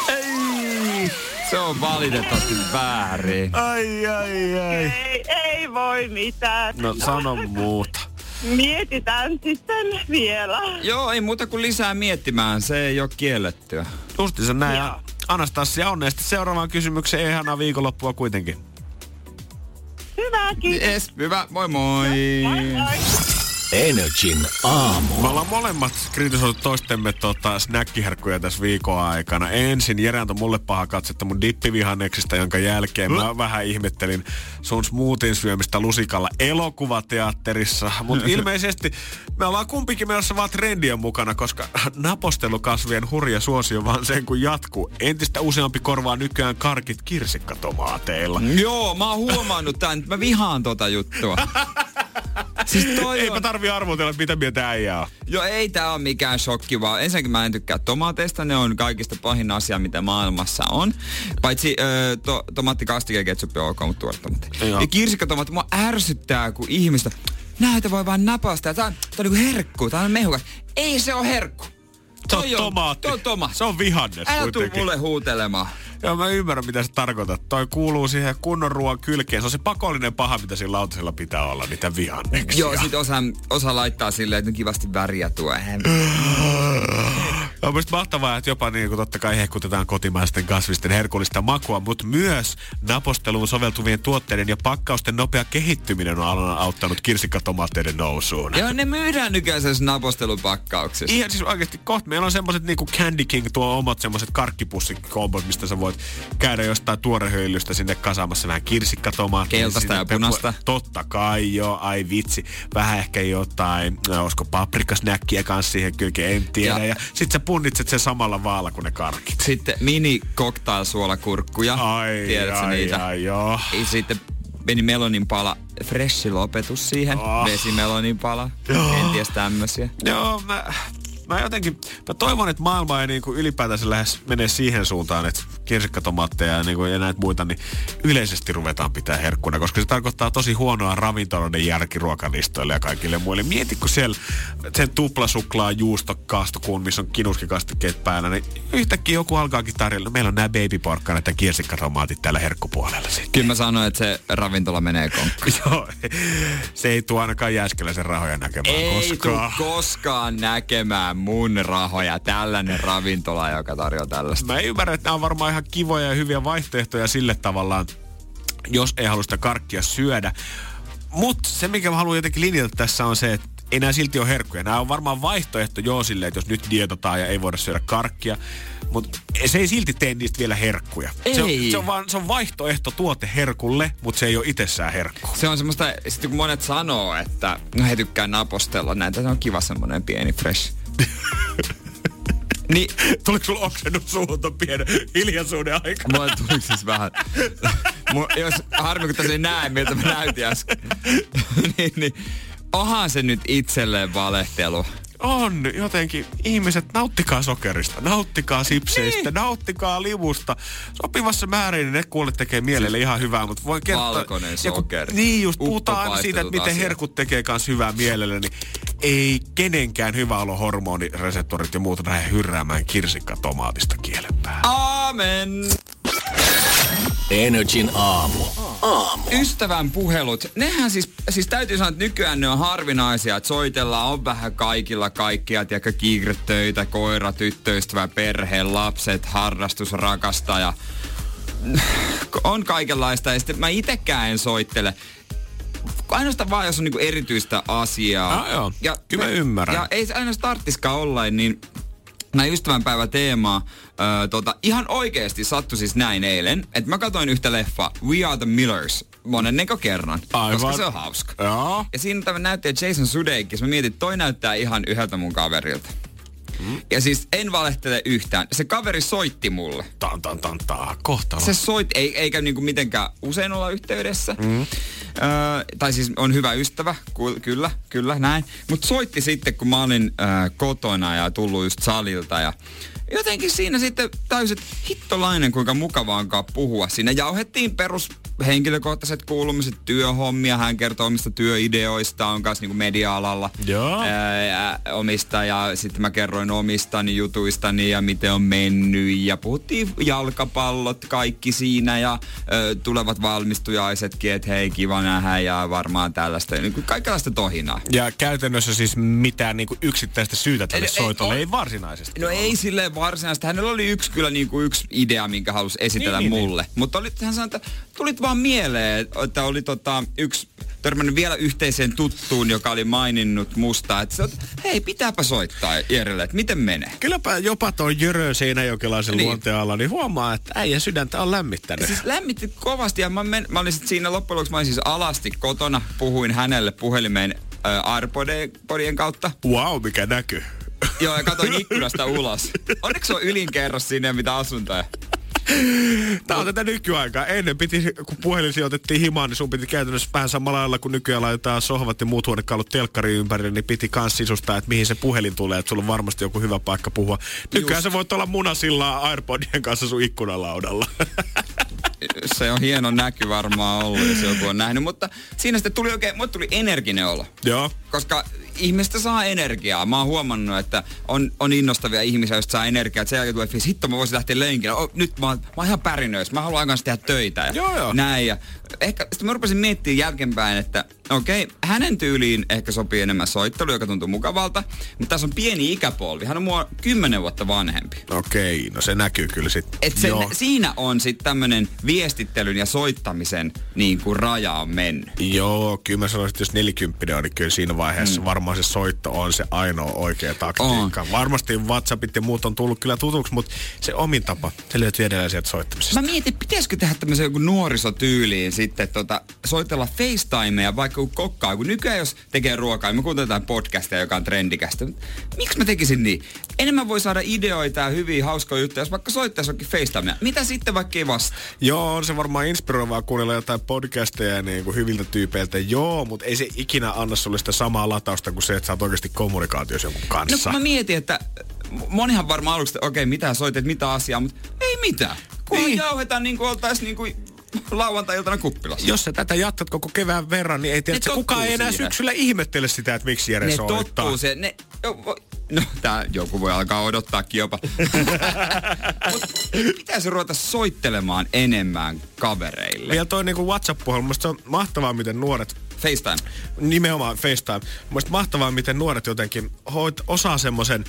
Ei! Se on valitettavasti väärin. Ai, ai, ai. Ei, ei voi mitään. No sano muuta. Mietitään sitten vielä. Joo, ei muuta kuin lisää miettimään. Se ei ole kiellettyä. Justiinsa näin. Joo. Anastasia, onnesti seuraavaan kysymykseen. Ihanaa viikonloppua kuitenkin. Hyvä, kiitos. Yes, hyvä. Moi moi. Moi, moi. Energin aamu. Me ollaan molemmat kritisoitu toistemme tota, snäkkiherkkuja tässä viikon aikana. Ensin Jere antoi mulle paha katsetta mun dippivihanneksista, jonka jälkeen mä vähän ihmettelin sun smoothien syömistä lusikalla elokuvateatterissa. Mutta ilmeisesti me ollaan kumpikin menossa vaan trendien mukana, koska napostelukasvien hurja suosio vaan sen kun jatkuu. Entistä useampi korvaa nykyään karkit kirsikkatomaateilla. Joo, mä oon huomannut tän. Mä vihaan tota juttua. Siis toi Eipä on... tarvi arvotella, mitä mieltä äijää on. Joo, ei tää ole mikään shokki, vaan ensinnäkin mä en tykkää tomaateista. Ne on kaikista pahin asia, mitä maailmassa on. Paitsi ö, to, tomaattikastike ja ketsuppi on ok, mutta tuoretomatti. Joo. Ja kirsikkatomaatti mua ärsyttää, kun ihmistä... Näitä voi vaan napastaa. Tää on, tää on niinku herkku, tää on mehukas. Ei se on herkku. Se on Toi tomaatti. Toi on tomaatti. Se on vihannes Älä tuu mulle huutelemaan. Joo, mä ymmärrän, mitä sä tarkoitat. Toi kuuluu siihen kunnon ruoan kylkeen. Se on se pakollinen paha, mitä sillä lautasella pitää olla, niitä vihanneksia. Joo, sit osa, osa laittaa silleen, että kivasti väriä tuo. On myös mahtavaa, että jopa niin kuin totta kai hehkutetaan kotimaisten kasvisten herkullista makua, mutta myös naposteluun soveltuvien tuotteiden ja pakkausten nopea kehittyminen on auttanut kirsikkatomaateiden nousuun. Joo, ne myydään nykyään sellaisessa napostelupakkauksessa. Ihan siis oikeasti kohta meillä on semmoset niinku Candy King tuo omat semmoset karkkipussikoombot, mistä sä voit käydä jostain tuorehöylystä sinne kasaamassa vähän kirsikkatomaattia. Keltaista ja sinne punaista. peppu- Totta kai joo, ai vitsi. Vähän ehkä jotain, no, olisiko paprikasnäkkiä kanssa siihen kylkeen, en tiedä. Ja- Ja, sit sä punnitset sen samalla vaalla kuin ne karkit. Sitten mini cocktail suolakurkkuja. Ai, Tiedätkö ai, niitä? ai, joo. Ja sitten meni melonin pala, freshi lopetus siihen. Oh. Vesimelonin pala. Joo. Kenties tämmösiä. Joo, mä, mä jotenkin, mä toivon, että maailma ei niinku ylipäätänsä lähes mene siihen suuntaan, että kirsikkatomaatteja ja, niinku, ja näitä muita, niin yleisesti ruvetaan pitää herkkuna, koska se tarkoittaa tosi huonoa ravintoloiden järkiruokalistoille ja kaikille muille. Mieti, kun siellä sen tuplasuklaa juustokaastokuun, missä on kinuskikastikkeet päällä, niin yhtäkkiä joku alkaakin tarjolla. Meillä on nämä babyporkkanat ja kirsikkatomaatit täällä herkkupuolella sitten. Kyllä mä sanoin, että se ravintola menee konkkaan. Joo, se ei tuo ainakaan Jääskeläisen rahoja näkemään Ei koskaan. tuu koskaan näkemään mun rahoja tällainen ravintola, joka tarjoaa tällaista. Mä ymmärrän, että nämä on varmaan ihan kivoja ja hyviä vaihtoehtoja sille tavallaan, jos ei halua sitä karkkia syödä. Mutta se, mikä mä haluan jotenkin linjata tässä on se, että ei nämä silti ole herkkuja. Nämä on varmaan vaihtoehto joo silleen, että jos nyt dietotaan ja ei voida syödä karkkia. Mutta se ei silti tee niistä vielä herkkuja. Se on, Ei. se on, vaan, se on vaihtoehto tuote herkulle, mutta se ei ole itsessään herkku. Se on semmoista, sitten kun monet sanoo, että no he tykkää napostella näitä, se on kiva semmoinen pieni fresh. niin Tuliko sulla oksennut suuhun pienen hiljaisuuden aikana? Mulle tuli siis vähän. Mu, jos harmi, kun tässä ei näe, miltä mä näytin äsken. niin, niin. Onhan se nyt itselleen valehtelu. On jotenkin. Ihmiset, nauttikaa sokerista, nauttikaa sipseistä, niin. nauttikaa livusta. Sopivassa määrin niin ne kuulet tekee mielelle ihan hyvää, mutta voin kertoa... Valkoinen ja kun- sokeri. Niin just, puhutaan aina siitä, että miten asiat. herkut tekee kans hyvää mielelle, niin ei kenenkään hyvä olo hormonireseptorit ja muuta lähde hyrräämään kirsikkatomaatista kielen päälle. Amen. Energin aamu. Aamu. Ystävän puhelut, nehän siis, siis täytyy sanoa, että nykyään ne on harvinaisia, että soitellaan, on vähän kaikilla kaikkia, tiedätkö, kiiretöitä, koira, tyttöystävä, perhe, lapset, harrastus, rakastaja. On kaikenlaista ja sitten mä itekään en soittele. Ainoastaan vaan, jos on niinku erityistä asiaa. Ah, joo. Kyllä mä ymmärrän. Ja ei se aina tarttiskaan olla, niin näin ystävänpäivä teemaa. Öö, tota, ihan oikeasti sattui siis näin eilen, että mä katsoin yhtä leffa We Are the Millers monenneko kerran, Aivan. koska se on hauska. Joo. Ja siinä tämä näyttelijä Jason Sudeikis, mä mietin, että toi näyttää ihan yhdeltä mun kaverilta. Mm. Ja siis en valehtele yhtään. Se kaveri soitti mulle. Tan, tan, tan, tan. Kohtalo. Se soit, ei, eikä niinku mitenkään usein olla yhteydessä. Mm. Öö, tai siis on hyvä ystävä, ku, kyllä, kyllä, näin. Mutta soitti sitten, kun mä olin öö, kotona ja tullut just salilta ja jotenkin siinä sitten täysin hittolainen, kuinka mukavaa onkaan puhua. Siinä jauhettiin perus henkilökohtaiset kuulumiset, työhommia. Hän kertoo omista työideoista, on kanssa niinku media-alalla Joo. ää, omista ja sitten mä kerroin omistani jutuistani ja miten on mennyt ja puhuttiin jalkapallot kaikki siinä ja ö, tulevat valmistujaisetkin, että hei kiva nähdä ja varmaan tällaista, niin kuin kaikenlaista tohinaa. Ja käytännössä siis mitään niinku yksittäistä syytä tälle Ei- ei soitolle ole. ei, varsinaisesti No ole. ei silleen varsinaisesti. Hänellä oli yksi kyllä niin kuin yksi idea, minkä halusi esitellä Niin, niin, mulle. Niin, Mutta oli, hän sanoi, että tulit vaan mieleen, että oli tota, yksi törmännyt vielä yhteiseen tuttuun, joka oli maininnut musta, että se, on, hei pitääpä soittaa Jerelle, että miten menee. Kylläpä jopa tuo Jörö Seinäjokelaisen Niin. niin. luonteella, niin huomaa, että äijän sydäntä on lämmittänyt. Siis lämmitti kovasti ja mä, men, mä olin sit siinä loppujen lopuksi, mä olin siis alasti kotona, puhuin hänelle puhelimeen Airpodien kautta. Wow, mikä näkyy. Joo, ja katsoin ikkunasta ulos. Onneksi on ylinkerros sinne, mitä asuntoja. Tää on tätä nykyaikaa. Ennen piti, kun puhelin sijoitettiin himaan, niin sun piti käytännössä vähän samalla lailla, kun nykyään laitetaan sohvat ja muut huonekalut telkkari ympärille, niin piti kans sisustaa, että mihin se puhelin tulee, että sulla on varmasti joku hyvä paikka puhua. Nykyään sä voit olla munasilla Airpodien kanssa sun ikkunalaudalla. Se on hieno näky varmaan ollut, jos joku on nähnyt. Mutta siinä sitten tuli oikein, mulle tuli energinen olo. Joo. Koska ihmistä saa energiaa. Mä oon huomannut, että on, on innostavia ihmisiä, joista saa energiaa. Että sen jälkeen tulee fiilis, hitto mä voisin lähteä lenkille. Oh, nyt mä, oon- mä oon ihan pärinöissä. Mä haluan aikansa tehdä töitä. Ja Joo, joo. Näin. Ja ehkä sitten mä rupesin miettimään jälkeenpäin, että okei, okay, hänen tyyliin ehkä sopii enemmän soittelu, joka tuntuu mukavalta. Mutta tässä on pieni ikäpolvi. Hän on mua kymmenen vuotta vanhempi. Okei, no se näkyy kyllä sitten. Et se, siinä on sitten tämmönen viestittelyn ja soittamisen niin kuin raja on mennyt. Joo, kyllä mä sanoisin, että jos nelikymppinen on, niin kyllä siinä vaiheessa mm. varmaan se soitto on se ainoa oikea taktiikka. On. Varmasti WhatsAppit ja muut on tullut kyllä tutuksi, mutta se omin tapa, se löytyy edelleen sieltä soittamisesta. Mä mietin, pitäisikö tehdä tämmöisen joku nuorisotyyliin sitten tota, soitella FaceTimea vaikka kun kokkaa. Kun nykyään jos tekee ruokaa, niin me kuunteletaan podcastia, joka on trendikästä. Miksi mä tekisin niin? Enemmän voi saada ideoita ja hyviä hauskoja juttuja, jos vaikka soittaisi jokin FaceTimea. Mitä sitten vaikka ei vastaa? Joo, on se varmaan inspiroivaa kuunnella jotain podcasteja niin kuin hyviltä tyypeiltä. Joo, mutta ei se ikinä anna sulle sitä samaa latausta kuin se, että sä oot oikeasti kommunikaatiossa jonkun No kanssa. kun mä mietin, että monihan varmaan aluksi, että okei, mitä soitit, mitä asiaa, mutta ei mitään. Kun Niin. niin. jauhetaan niin kuin oltaisiin niin kuin lauantai-iltana kuppilassa. Jos sä tätä jatkat koko kevään verran, niin ei tiedä, että kukaan ei enää siihen. syksyllä ihmettele sitä, että miksi Jere ne soittaa. tottuu se, ne, jo, vo- no tää joku voi alkaa odottaakin jopa. Mut pitäisi ruveta soittelemaan enemmän kavereille. Vielä toi niinku WhatsApp-puhelu, musta se on mahtavaa, miten nuoret FaceTime. nimenomaan FaceTime. Mielestäni mahtavaa, miten nuoret jotenkin hoit, osaa semmoisen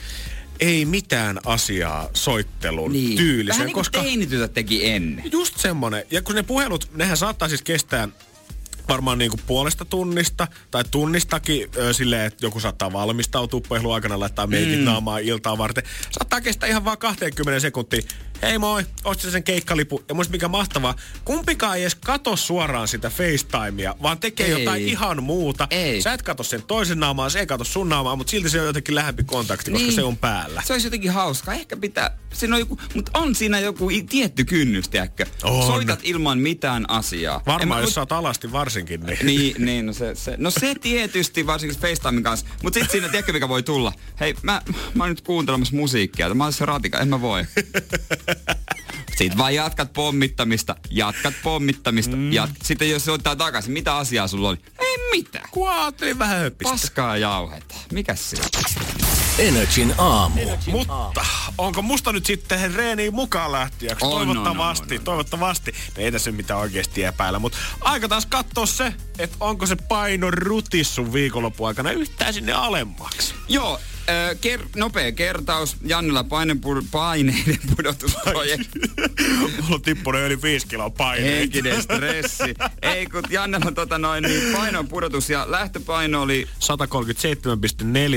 ei mitään asiaa soittelun niin. tyylisen, Vähän niin kuin koska teki ennen. just semmonen. Ja kun ne puhelut, nehän saattaa siis kestää varmaan niinku puolesta tunnista tai tunnistakin ö, silleen, että joku saattaa valmistautua puhelun aikana, laittaa meikit mm. naamaa iltaa varten. Saattaa kestää ihan vaan 20 sekuntia. Hei moi, ostin sen keikkalipu. Ja muista mikä mahtavaa, kumpikaan ei edes kato suoraan sitä FaceTimea, vaan tekee Ei. jotain ihan muuta. Ei. Sä et kato sen toisen naamaa, se ei kato sun naamaa, mutta silti se on jotenkin lähempi kontakti, koska Niin. se on päällä. Se olisi jotenkin hauskaa. Ehkä pitää, siinä on joku, mutta on siinä joku tietty kynnys, tiedätkö? On. Soitat ilman mitään asiaa. Varmaan, mä- jos sä oot alasti varsinkin, niin... Niin, niin no, se, se, no se tietysti, varsinkin FaceTimen kanssa. Mutta sitten siinä, tiedätkö mikä voi tulla? Hei, mä, mä oon nyt kuuntelemassa musiikkia. Mä oon se ratika, en mä voi. Sitten vaan jatkat pommittamista, jatkat pommittamista. Mm. Jat... Sitten jos se ottaa takaisin, mitä asiaa sulla oli? Ei mitään. Kuaattelin vähän höpistä. Paskaa jauhetta. Mikäs se on? Energin aamu. Mutta onko musta nyt sitten reeniin mukaan lähtiäksi? On, toivottavasti, on, on, on. toivottavasti. No ei tässä mitään oikeasti epäillä, mutta aika taas katsoa se, että onko se paino rutissu viikonlopun aikana yhtään sinne alemmaksi. Joo, ö, ker- nopea kertaus. Jannella painepur- paineiden pudotusprojekti. Mulla on tippunut yli 5 kiloa paineita. Henkinen stressi. Ei kun Jannella tota noin, niin painon pudotus ja lähtöpaino oli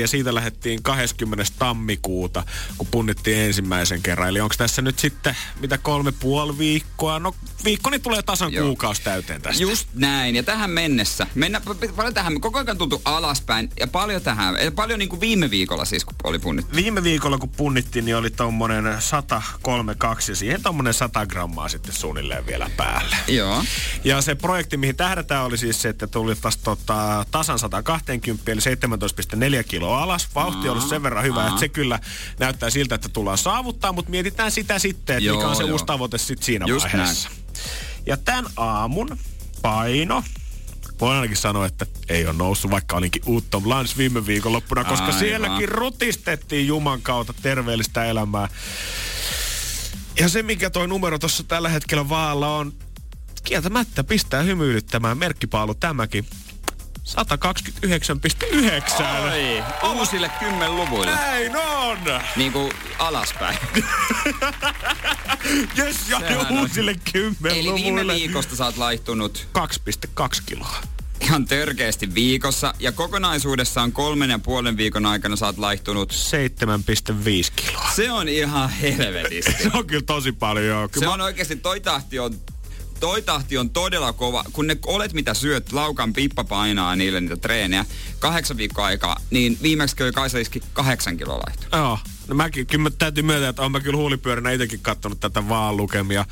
137,4, siitä lähdettiin 20. tammikuuta, kun punnittiin ensimmäisen kerran. Eli onko tässä nyt sitten mitä kolme puoli viikkoa? No viikko niin tulee tasan Joo. kuukausi täyteen tästä. Just näin. Ja tähän mennessä, mennä, paljon tähän, koko ajan tultu alaspäin ja paljon tähän, ja paljon niin kuin viime viikolla siis, kun oli punnittu. Viime viikolla kun punnittiin, niin oli tommonen 132 ja siihen tommonen 100 grammaa sitten suunnilleen vielä päälle. Joo. Ja se projekti, mihin tähdätään, oli siis se, että tuli taas tota, tasan 120, eli 17,4 kiloa alas. Vauhti on ollut sen verran hyvä, että se kyllä näyttää siltä, että tullaan saavuttaa, mutta mietitään sitä sitten, että Joo, mikä on se joo. uusi tavoite sitten siinä Just vaiheessa. Ja tämän aamun paino, voin ainakin sanoa, että ei ole noussut, vaikka olinkin Uttom Lunch viime viikonloppuna, koska Aivan. sielläkin rutistettiin Juman kautta terveellistä elämää. Ja se, mikä toi numero tuossa tällä hetkellä vaalla on, kieltämättä pistää hymyilyttämään merkkipaalu tämäkin. 129,9. Oi, uusille kymmenluvuille. Näin on! Niin kuin alaspäin. Jes, ja on- uusille kymmen Eli viime viikosta sä oot laihtunut 2,2 kiloa. ihan törkeästi viikossa. Ja kokonaisuudessaan kolmen ja puolen viikon aikana sä oot laihtunut. 7,5 kiloa. Se on ihan helvetisti. Se on kyllä tosi paljon, joo. Kyllä Se mä- on oikeasti, toi tahti on toi tahti on todella kova. Kun ne olet mitä syöt, laukan pippa painaa niille niitä treenejä kahdeksan viikkoa aikaa, niin viimeksi kyllä Kaisa iski kahdeksan kiloa laihtu. Joo. No mäkin, kyllä mä täytyy myöntää, että olen mä kyllä huulipyöränä itsekin katsonut tätä vaan lukemia,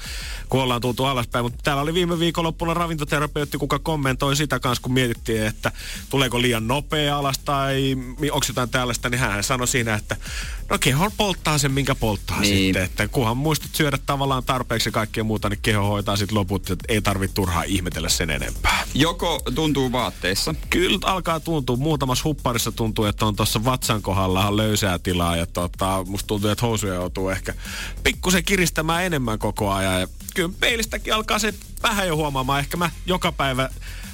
kun ollaan tultu alaspäin. Mutta täällä oli viime viikonloppuna ravintoterapeutti, kuka kommentoi sitä kanssa, kun mietittiin, että tuleeko liian nopea alas tai onko jotain tällaista, niin hän sanoi siinä, että no keho polttaa sen, minkä polttaa Niin. sitten. Että kunhan muistat syödä tavallaan tarpeeksi ja kaikkea muuta, niin keho hoitaa sitten loput, että ei tarvitse turhaa ihmetellä sen enempää. Joko tuntuu vaatteissa, Kyllä alkaa tuntua. Muutamassa hupparissa tuntuu, että on tuossa vatsan kohdalla löysää tilaa. Ja tota, musta tuntuu, että housuja joutuu ehkä pikkusen kiristämään enemmän koko ajan. Ja kyllä peilistäkin alkaa se vähän jo huomaamaan. Ehkä mä joka päivä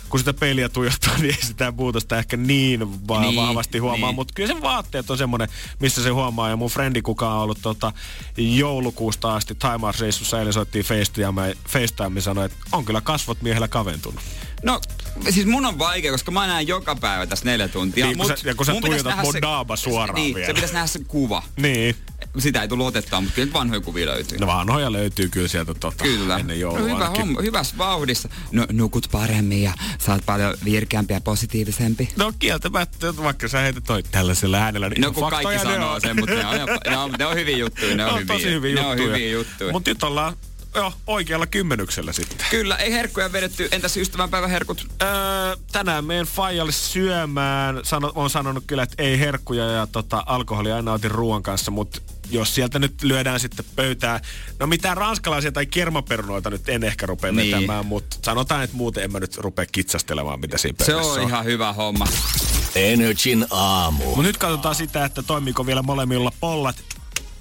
kun sitä peiliä tuijottaa, niin ei sitä muutosta ehkä niin, va- Niin, vahvasti huomaa. niin. Mutta kyllä se vaatteet on semmoinen, missä se huomaa. Ja mun frendi, kuka on ollut tota, joulukuusta asti Thaimaas-reissussa, eilen soittiin FaceTime, FaceTime sanoi, että on kyllä kasvot miehellä kaventunut. No, siis mun on vaikea, koska mä näen joka päivä tässä neljä tuntia. Niin, kun mut sä- ja kun sä tuijotat nähdä mun se- naama suoraan niin, vielä. se pitäisi nähdä se kuva. Niin. Sitä ei tullut otettaa, mutta kyllä nyt vanhoja kuvia löytyy. No vanhoja löytyy kyllä sieltä tota, Kyllä. ennen no, joulua hyvä ainakin. homma, hyvässä vauhdissa. No nukut paremmin ja sä oot paljon virkeämpi ja positiivisempi. No kieltämättä, vaikka sä heität toi tällaisella äänellä, niin No kun kaikki ne sanoo on. sen, mutta ne on, ne on, ne on hyviä juttuja. Ne on, Ne on hyviä, tosi hyviä ne juttuja. on hyviä juttuja. Mutta nyt ollaan jo oikealla kymmenyksellä sitten. Kyllä, ei herkkuja vedetty. Entäs ystävänpäivän herkut? Öö, tänään meidän Fajalle syömään. Sano, on sanonut kyllä, että ei herkkuja ja tota, alkoholia aina otin ruoan kanssa, mutta jos sieltä nyt lyödään sitten pöytää, no mitään ranskalaisia tai kermaperunoita nyt en ehkä rupea Niin. vetämään, mutta sanotaan, että muuten en mä nyt rupea kitsastelemaan, mitä siinä Se pöydässä on ihan hyvä homma. Energin aamu. Mutta nyt katsotaan sitä, että toimiiko vielä molemmilla pollat,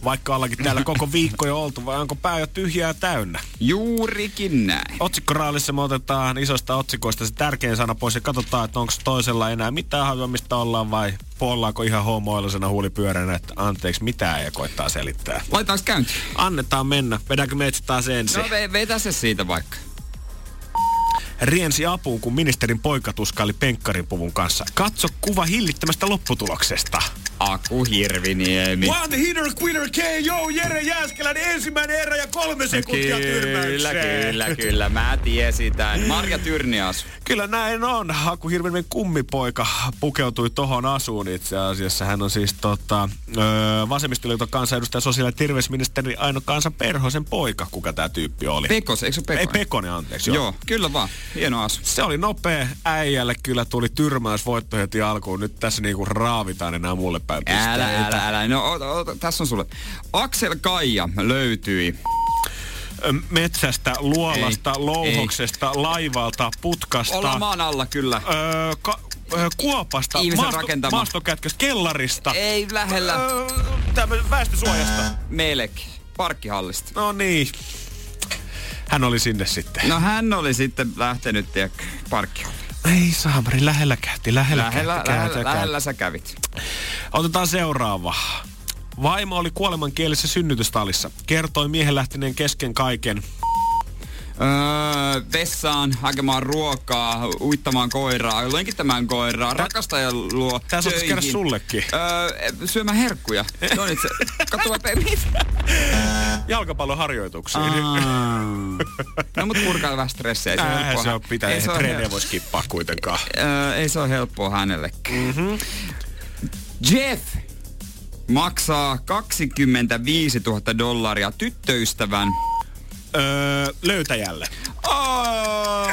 vaikka ollaankin täällä koko viikko jo oltu, vai onko pää jo tyhjää täynnä? Juurikin näin. Otsikkoraalissa me otetaan isosta otsikoista se tärkein sana pois ja katsotaan, että onko toisella enää mitään hajoamista ollaan vai pollaanko ihan homoilusena huulipyöränä, että anteeksi mitään ja koittaa selittää. Laitaanko käyntiin? Annetaan mennä. Vedäänkö me taas ensin? No ve- vetä se siitä vaikka. Riensi apuun, kun ministerin poika tuskaili penkkaripuvun kanssa. Katso kuva hillittömästä lopputuloksesta. Aku Hirviniemi. One hitter, quitter, KO, Jere Jääskeläinen ensimmäinen erä ja kolme sekuntia Kyllä, kyllä, kyllä. Mä tiesin tän. Marja Tyrnias. Kyllä näin on. Haku Hirvenen kummipoika pukeutui tohon asuun itse asiassa. Hän on siis tota, öö, vasemmistoliiton kansanedustaja sosiaali- ja terveysministeri Aino Kansan Perhosen poika, kuka tämä tyyppi oli. Pekos, eikö se ole Ei Pekonen? Pekonen, anteeksi. Joo. Joo, kyllä vaan. Hieno asu. Se oli nopea. Äijälle kyllä tuli tyrmäysvoitto heti alkuun. Nyt tässä niinku raavitaan enää mulle päin Älä, pisteitä. älä, älä. No, ota, ota, tässä on sulle. Aksel Kaija löytyi. Metsästä, luolasta, Ei, louhoksesta, laivalta, putkasta. Olla maan alla kyllä. Öö, ka- öö, kuopasta, Ihmisen rakentama. maastokätköstä, kellarista. Ei lähellä. Öö, väestösuojasta. Melkein. Parkkihallista. No niin. Hän oli sinne sitten. No hän oli sitten lähtenyt, parkkihalle. Ei saamari, lähellä käytti, lähellä, Lähellä, käytti, lähellä, käytti, lähellä sä kävit. Otetaan seuraava. Vaimo oli kuolemankielisessä synnytystalissa. Kertoi miehen lähteneen kesken kaiken. Öö, vessaan hakemaan ruokaa, uittamaan koiraa, lenkittämään koiraa, rakastajan luo Tää töihin. käydä sullekin. Öö, syömään herkkuja. No niin, se, katso vaan, pe- mit? Jalkapalloharjoituksiin. No mut purkaa vähän stressiä. Ei se, helppoa. se on pitää, ei se hel- voi skippaa kuitenkaan. öö, ei se ole helppoa hänellekään. Mm-hmm. Jeff maksaa 25 000 dollaria tyttöystävän. Öö, löytäjälle. Oi,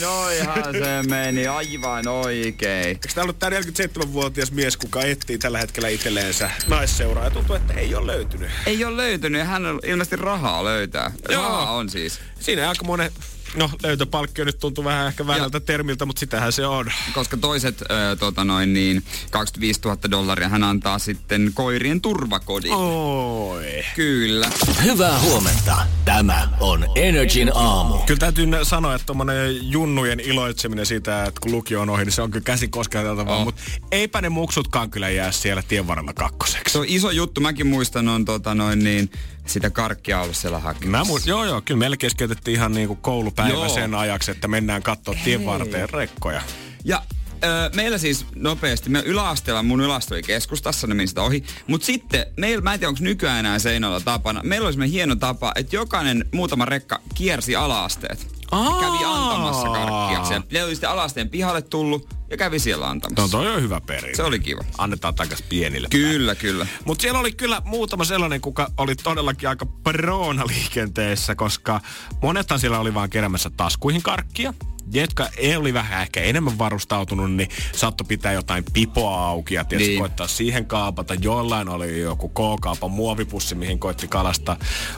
noihan se meni aivan oikein. Eikö tää ollut tää 47-vuotias mies, kuka etsii tällä hetkellä itselleensä naisseuraa ja tuntuu, että ei ole löytynyt. Ei ole löytynyt ja hän on ilmeisesti rahaa löytää. Joo. Rahaa on siis. Siinä aika monen, no löytöpalkkio nyt tuntuu vähän ehkä väärältä termiltä, mutta sitähän se on. Koska toiset, ö, tota noin niin, 25 000 dollaria hän antaa sitten koirien turvakodin. Oi. Kyllä. Hyvää huomenta. Tämä on Energin aamu. Kyllä täytyy sanoa, että tommonen junnujen iloitseminen siitä, että kun lukio on ohi, niin se on kyllä käsin kosketeltavaa, Oh. mutta eipä ne muksutkaan kyllä jää siellä tien varrella kakkoseksi. Se on iso juttu. Mäkin muistan on tota noin niin, sitä karkkia ollut siellä hakemassa. Mä muist, joo joo, kyllä meillä keskeytettiin ihan niinku koulupäivä Joo. sen ajaksi, että mennään katsoa tien varteen rekkoja. Ja ö, meillä siis nopeasti, me yläasteella, mun yläaste oli keskustassa, ne meni sitä ohi. Mutta sitten, meillä, mä en tiedä onko nykyään enää seinällä tapana, meillä oli semmoinen hieno tapa, että jokainen muutama rekka kiersi alaasteet. Ja kävi antamassa karkkia. Siellä ne oli sitten alasteen pihalle tullut ja kävi siellä antamassa. No toi on hyvä perinne. Se oli kiva. Annetaan takas pienille. Kyllä, kyllä. Mutta siellä oli kyllä muutama sellainen, kuka oli todellakin aika proona liikenteessä, koska monethan siellä oli vaan keräämässä taskuihin karkkia. Jotka ei oli vähän ehkä enemmän varustautunut, niin saattoi pitää jotain pipoa auki ja tietysti Niin. koittaa siihen kaapata. Jollain oli joku K-kaupan muovipussi, mihin koitti kalasta.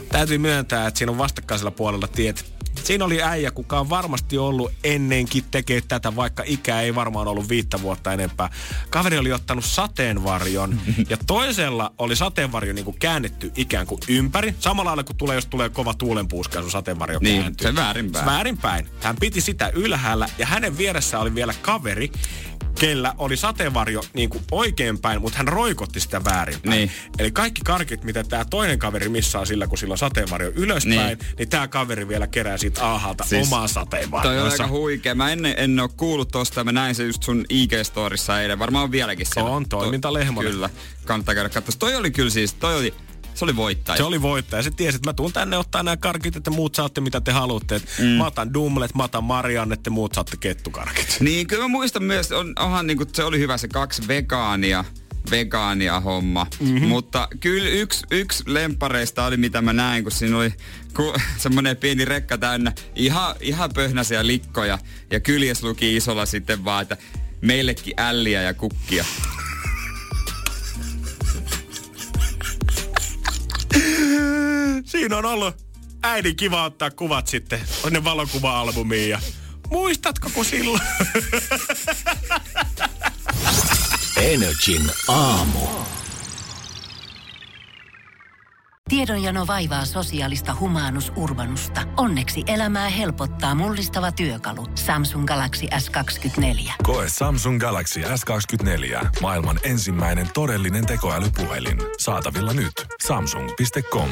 Täytyy myöntää, että siinä on vastakkaisella puolella tiet. Siinä oli äijä, kuka on varmasti ollut ennenkin tekee tätä, vaikka ikä ei varmaan ollut viittä vuotta enempää. Kaveri oli ottanut sateenvarjon ja toisella oli sateenvarjo niin kuin käännetty ikään kuin ympäri. Samalla lailla kun tulee, jos tulee kova tuulenpuuska, sun sateenvarjo Niin, kääntyy. se väärinpäin. Väärinpäin. Hän piti sitä ylhäällä ja hänen vieressä oli vielä kaveri, kellä oli sateenvarjo niin kuin oikeinpäin, mutta hän roikotti sitä väärinpäin. Niin. Eli kaikki karkit, mitä tämä toinen kaveri missaa sillä, kun sillä on sateenvarjo ylöspäin, Niin. niin, tämä kaveri vielä kerää siitä alhaalta Siis omaa Toi on aika huikea. Mä en, en ole kuullut tosta. Mä näin se just sun IG-storissa eilen. Varmaan on vieläkin siellä. On, toiminta Lehmonen. Kyllä. Kannattaa käydä katsoa. Toi oli kyllä siis, toi oli, se oli voittaja. Se oli voittaja. Se tiesi, että mä tuun tänne ottaa nämä karkit, että muut saatte mitä te haluatte. Et mm. Mä otan dumlet, mä otan Marianne, että muut saatte kettukarkit. Niin, kyllä mä muistan myös, on, onhan niinku, se oli hyvä se kaksi vegaania vegaania homma. Mm-hmm. Mutta kyllä yksi, yksi lempareista oli, mitä mä näin, kun siinä oli ku, semmoinen pieni rekka täynnä ihan, ihan pöhnäisiä likkoja. Ja kyljes luki isolla sitten vaan, että meillekin älliä ja kukkia. Siinä on ollut äidin kiva ottaa kuvat sitten sinne valokuva-albumiin. Ja muistatko kun silloin? Energin aamu. Tiedonjano vaivaa sosiaalista humanus urbanusta. Onneksi elämää helpottaa mullistava työkalu. Samsung Galaxy S24. Koe Samsung Galaxy S24. Maailman ensimmäinen todellinen tekoälypuhelin. Saatavilla nyt. Samsung.com.